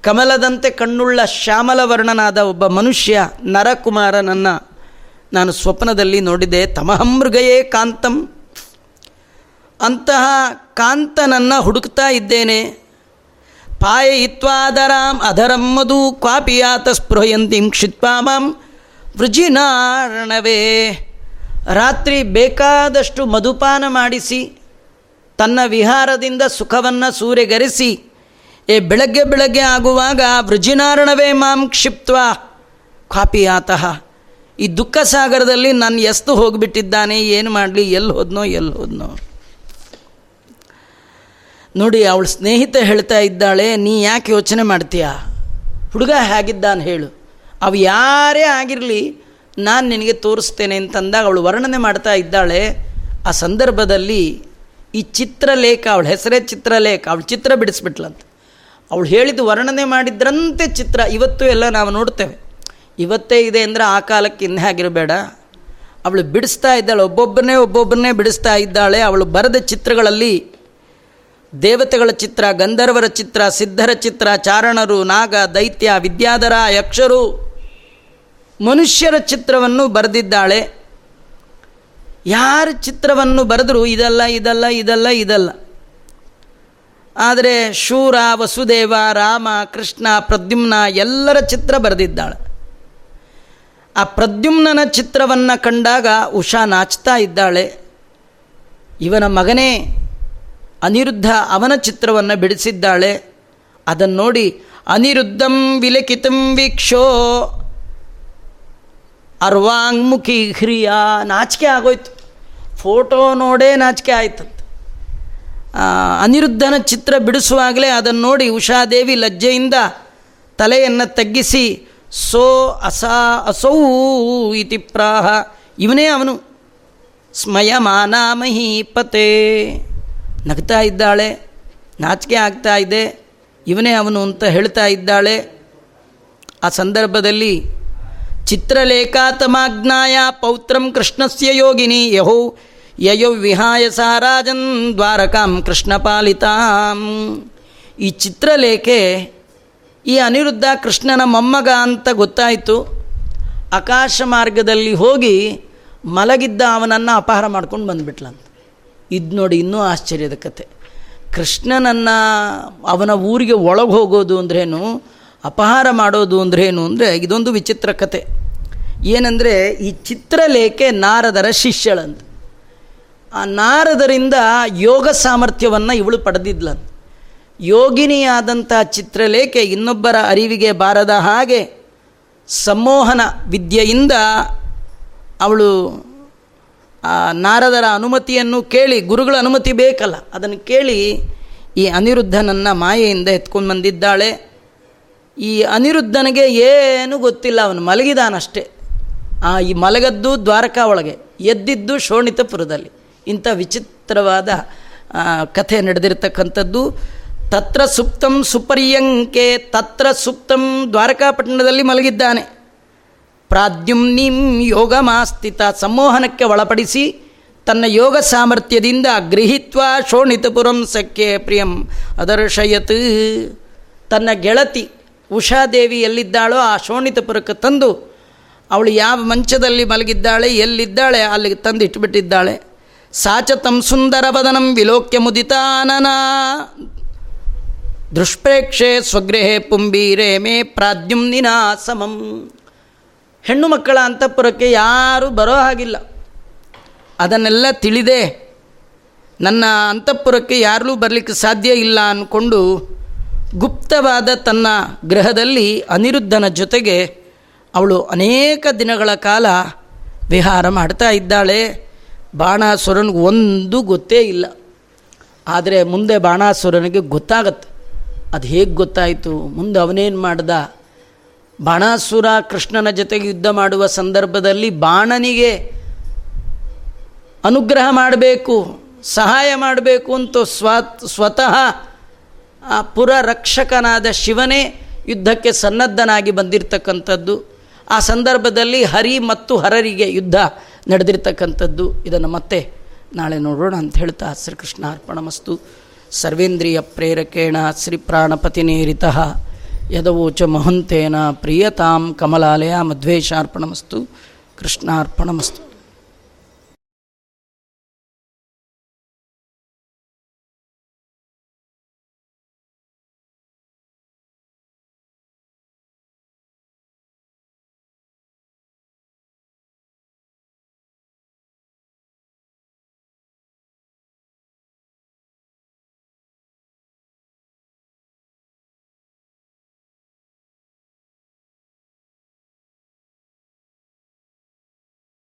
ಕಮಲದಂತೆ ಕಣ್ಣುಳ್ಳ ಶ್ಯಾಮಲವರ್ಣನಾದ ಒಬ್ಬ ಮನುಷ್ಯ ನರಕುಮಾರನನ್ನು ನಾನು ಸ್ವಪ್ನದಲ್ಲಿ ನೋಡಿದೆ. ತಮಹಮೃಗಯೇ ಕಾಂತಂ. ಅಂತಹ ಕಾಂತನನ್ನು ಹುಡುಕ್ತಾ ಇದ್ದೇನೆ. ಪಾಯಯಿತ್ವಾದರಾಂ ಅಧರಂ ಮಧು ಕ್ವಾಪಿಯಾತ ಸ್ಪೃಹಯಂತಿಂ ಕ್ಷಿತ್ಪಾಮಾಂ. ವೃಜಿನಾರಣವೇ. ರಾತ್ರಿ ಬೇಕಾದಷ್ಟು ಮಧುಪಾನ ಮಾಡಿಸಿ, ತನ್ನ ವಿಹಾರದಿಂದ ಸುಖವನ್ನು ಸೂರೆಗರಿಸಿ, ಏ ಬೆಳಗ್ಗೆ ಬೆಳಗ್ಗೆ ಆಗುವಾಗ ವೃಜಿನಾರಣವೇ ಮಾಂ ಕ್ಷಿಪ್ತ್ವ. ಆತಃ. ಈ ದುಃಖ ಸಾಗರದಲ್ಲಿ ನಾನು ಎಸ್ತು ಹೋಗಿಬಿಟ್ಟಿದ್ದಾನೆ, ಏನು ಮಾಡಲಿ ಎಲ್ಲಿ ಹೋದ್ನೋ ಎಲ್ಲಿ ಹೋದ್ನೋ. ನೋಡಿ, ಅವಳ ಸ್ನೇಹಿತ ಹೇಳ್ತಾ ಇದ್ದಾಳೆ, ನೀ ಯಾಕೆ ಯೋಚನೆ ಮಾಡ್ತೀಯಾ? ಹುಡುಗ ಹೇಗಿದ್ದಾನೆ ಹೇಳು. ಅವು ಯಾರೇ ಆಗಿರಲಿ, ನಾನು ನಿನಗೆ ತೋರಿಸ್ತೇನೆ ಅಂತಂದಾಗ ಅವಳು ವರ್ಣನೆ ಮಾಡ್ತಾ ಇದ್ದಾಳೆ. ಆ ಸಂದರ್ಭದಲ್ಲಿ ಈ ಚಿತ್ರಲೇಖ, ಅವಳ ಹೆಸರೇ ಚಿತ್ರಲೇಖ, ಅವಳು ಚಿತ್ರ ಬಿಡಿಸ್ಬಿಟ್ಲಂತ. ಅವಳು ಹೇಳಿದ್ದು ವರ್ಣನೆ ಮಾಡಿದ್ರಂತೆ ಚಿತ್ರ, ಇವತ್ತು ಎಲ್ಲ ನಾವು ನೋಡ್ತೇವೆ. ಇವತ್ತೇ ಇದೆ ಅಂದರೆ ಆ ಕಾಲಕ್ಕೆ ಇನ್ನೇ ಆಗಿರಬೇಡ. ಅವಳು ಬಿಡಿಸ್ತಾ ಇದ್ದಾಳೆ, ಒಬ್ಬೊಬ್ಬರನ್ನೇ ಒಬ್ಬೊಬ್ಬರನ್ನೇ ಬಿಡಿಸ್ತಾ ಇದ್ದಾಳೆ. ಅವಳು ಬರೆದ ಚಿತ್ರಗಳಲ್ಲಿ ದೇವತೆಗಳ ಚಿತ್ರ, ಗಂಧರ್ವರ ಚಿತ್ರ, ಸಿದ್ಧರ ಚಿತ್ರ, ಚಾರಣರು, ನಾಗ, ದೈತ್ಯ, ವಿದ್ಯಾಧರ, ಯಕ್ಷರು ಮನುಷ್ಯರ ಚಿತ್ರವನ್ನು ಬರೆದಿದ್ದಾಳೆ. ಯಾರ ಚಿತ್ರವನ್ನು ಬರೆದರೂ ಇದಲ್ಲ ಇದಲ್ಲ ಇದಲ್ಲ ಇದಲ್ಲ. ಆದರೆ ಶೂರ, ವಸುದೇವ, ರಾಮ, ಕೃಷ್ಣ, ಪ್ರದ್ಯುಮ್ನ ಎಲ್ಲರ ಚಿತ್ರ ಬರೆದಿದ್ದಾಳೆ. ಆ ಪ್ರದ್ಯುಮ್ನನ ಚಿತ್ರವನ್ನು ಕಂಡಾಗ ಉಷಾ ನಾಚ್ತಾ ಇದ್ದಾಳೆ. ಇವನ ಮಗನೇ ಅನಿರುದ್ಧ ಅವನ ಚಿತ್ರವನ್ನು ಬಿಡಿಸಿದ್ದಾಳೆ. ಅದನ್ನು ನೋಡಿ ಅನಿರುದ್ಧಂ ವಿಲಕಿತಂ ವೀಕ್ಷೋ ಅರ್ವಾಂಗ್ಮುಖಿ ಹಿರಿಯ ನಾಚಿಕೆ ಆಗೋಯ್ತು. ಫೋಟೋ ನೋಡೇ ನಾಚಿಕೆ ಆಯ್ತಂತ. ಅನಿರುದ್ಧನ ಚಿತ್ರ ಬಿಡಿಸುವಾಗಲೇ ಅದನ್ನು ನೋಡಿ ಉಷಾದೇವಿ ಲಜ್ಜೆಯಿಂದ ತಲೆಯನ್ನು ತಗ್ಗಿಸಿ, ಸೋ ಅಸಾ ಅಸೌ ಇತಿ ಪ್ರಾಹ. ಇವನೇ ಅವನು. ಸ್ಮಯಮಾನಾಮಹಿ ಪತೇ. ನಗ್ತಾ ಇದ್ದಾಳೆ, ನಾಚಿಕೆ ಆಗ್ತಾ ಇದೆ, ಇವನೇ ಅವನು ಅಂತ ಹೇಳ್ತಾ ಇದ್ದಾಳೆ. ಆ ಸಂದರ್ಭದಲ್ಲಿ ಚಿತ್ರಲೇಖಾತಮಾಜ್ಞಾಯ ಪೌತ್ರಂ ಕೃಷ್ಣಸ್ಯ ಯೋಗಿನಿ ಯಹೋ ಯಯೋ ವಿಹಾಯ ಸಾರಾಜನ್ ದ್ವಾರಕಾಂ ಕೃಷ್ಣಪಾಲಿತಾಂ ಈ ಚಿತ್ರಲೇಖೆ ಈ ಅನಿರುದ್ಧ ಕೃಷ್ಣನ ಮೊಮ್ಮಗ ಅಂತ ಗೊತ್ತಾಯಿತು. ಆಕಾಶ ಮಾರ್ಗದಲ್ಲಿ ಹೋಗಿ ಮಲಗಿದ್ದ ಅವನನ್ನು ಅಪಹಾರ ಮಾಡ್ಕೊಂಡು ಬಂದುಬಿಟ್ಲಂತ. ಇದು ನೋಡಿ ಇನ್ನೂ ಆಶ್ಚರ್ಯದ ಕತೆ. ಕೃಷ್ಣನನ್ನು ಅವನ ಊರಿಗೆ ಒಳಗೆ ಹೋಗೋದು ಅಂದ್ರೇನು? ಅಪಹಾರ ಮಾಡೋದು ಅಂದ್ರೇನು ಅಂದರೆ ಇದೊಂದು ವಿಚಿತ್ರ ಕತೆ. ಏನಂದರೆ ಈ ಚಿತ್ರಲೇಖೆ ನಾರದರ ಶಿಷ್ಯಳಂತ. ಆ ನಾರದರಿಂದ ಯೋಗ ಸಾಮರ್ಥ್ಯವನ್ನು ಇವಳು ಪಡೆದಿದ್ಲಂತ. ಯೋಗಿನಿಯಾದಂಥ ಚಿತ್ರಲೇಖೆ ಇನ್ನೊಬ್ಬರ ಅರಿವಿಗೆ ಬಾರದ ಹಾಗೆ ಸಂಮೋಹನ ವಿದ್ಯೆಯಿಂದ ಅವಳು ಆ ನಾರದರ ಅನುಮತಿಯನ್ನು ಕೇಳಿ, ಗುರುಗಳ ಅನುಮತಿ ಬೇಕಲ್ಲ, ಅದನ್ನು ಕೇಳಿ ಈ ಅನಿರುದ್ಧನನ್ನು ಮಾಯೆಯಿಂದ ಎತ್ಕೊಂಡು ಬಂದಿದ್ದಾಳೆ. ಈ ಅನಿರುದ್ಧನಿಗೆ ಏನೂ ಗೊತ್ತಿಲ್ಲ, ಅವನು ಮಲಗಿದಾನಷ್ಟೇ. ಆ ಈ ಮಲಗದ್ದು ದ್ವಾರಕಾ ಒಳಗೆ, ಎದ್ದಿದ್ದು ಶೋಣಿತಪುರದಲ್ಲಿ. ಇಂಥ ವಿಚಿತ್ರವಾದ ಕಥೆ ನಡೆದಿರ್ತಕ್ಕಂಥದ್ದು, ತತ್ರ ಸುಪ್ತಂ ಸುಪರ್ಯಂಕೆ, ತತ್ರ ಸುಪ್ತಂ ದ್ವಾರಕಾಪಟ್ಟಣದಲ್ಲಿ ಮಲಗಿದ್ದಾನೆ. ಪ್ರಾದ್ಯುಮ್ನಿಂ ಯೋಗಮಾಸ್ಥಿತ ಸಂಮೋಹನಕ್ಕೆ ಒಳಪಡಿಸಿ, ತನ್ನ ಯೋಗ ಸಾಮರ್ಥ್ಯದಿಂದ ಗೃಹಿತ್ವ ಶೋಣಿತಪುರಂ ಸಖ್ಯೆ ಪ್ರಿಯಂ ಅದರ್ಶಯತ್. ತನ್ನ ಗೆಳತಿ ಉಷಾದೇವಿ ಎಲ್ಲಿದ್ದಾಳೋ ಆ ಶೋಣಿತಪುರಕ್ಕೆ ತಂದು, ಅವಳು ಯಾವ ಮಂಚದಲ್ಲಿ ಮಲಗಿದ್ದಾಳೆ, ಎಲ್ಲಿದ್ದಾಳೆ, ಅಲ್ಲಿಗೆ ತಂದು ಇಟ್ಟುಬಿಟ್ಟಿದ್ದಾಳೆ ಸಾಚ ತಂ ಸುಂದರ ವದನಂ ವಿಲೋಕ್ಯ ಮುದಿತಾನನ. ದುಷ್ಪ್ರೇಕ್ಷೆ ಸ್ವಗೃಹೆ ಪುಂಬೀರೆ ಮೇ ಪ್ರಾದ್ಯುಮ್ನಿನ ಸಮಂ ಹೆಣ್ಣು ಮಕ್ಕಳ ಅಂತಃಪುರಕ್ಕೆ ಯಾರೂ ಬರೋ ಹಾಗಿಲ್ಲ. ಅದನ್ನೆಲ್ಲ ತಿಳಿದೆ ನನ್ನ ಅಂತಃಪುರಕ್ಕೆ ಯಾರೂ ಬರಲಿಕ್ಕೆ ಸಾಧ್ಯ ಇಲ್ಲ ಅಂದ್ಕೊಂಡು ಗುಪ್ತವಾದ ತನ್ನ ಗೃಹದಲ್ಲಿ ಅನಿರುದ್ಧನ ಜೊತೆಗೆ ಅವಳು ಅನೇಕ ದಿನಗಳ ಕಾಲ ವಿಹಾರ ಮಾಡ್ತಾ ಇದ್ದಾಳೆ. ಬಾಣಾಸುರನಿಗೆ ಒಂದು ಗೊತ್ತೇ ಇಲ್ಲ. ಆದರೆ ಮುಂದೆ ಬಾಣಾಸುರನಿಗೆ ಗೊತ್ತಾಗತ್ತೆ. ಅದು ಹೇಗೆ ಗೊತ್ತಾಯಿತು? ಮುಂದೆ ಅವನೇನು ಮಾಡ್ದ? ಬಾಣಾಸುರ ಕೃಷ್ಣನ ಜೊತೆಗೆ ಯುದ್ಧ ಮಾಡುವ ಸಂದರ್ಭದಲ್ಲಿ ಬಾಣನಿಗೆ ಅನುಗ್ರಹ ಮಾಡಬೇಕು, ಸಹಾಯ ಮಾಡಬೇಕು ಅಂತ ಸ್ವ ಸ್ವತಃ ಆ ಪುರರಕ್ಷಕನಾದ ಶಿವನೇ ಯುದ್ಧಕ್ಕೆ ಸನ್ನದ್ಧನಾಗಿ ಬಂದಿರತಕ್ಕಂಥದ್ದು. ಆ ಸಂದರ್ಭದಲ್ಲಿ ಹರಿ ಮತ್ತು ಹರರಿಗೆ ಯುದ್ಧ ನಡೆದಿರ್ತಕ್ಕಂಥದ್ದು. ಇದನ್ನು ಮತ್ತೆ ನಾಳೆ ನೋಡೋಣ ಅಂತ ಹೇಳ್ತಾ ಶ್ರೀಕೃಷ್ಣ ಅರ್ಪಣಮಸ್ತು ಸರ್ವೇಂದ್ರಿಯ ಪ್ರೇರಕೇಣ ಶ್ರೀ ಪ್ರಾಣಪತಿನೇರಿತ ಯದವೋಚ ಮಹಂತೇನ ಪ್ರಿಯತಾಂ ಕಮಲಾಲಯ ಮಧ್ವೇಶಾರ್ಪಣಮಸ್ತು ಕೃಷ್ಣಾರ್ಪಣಮಸ್ತು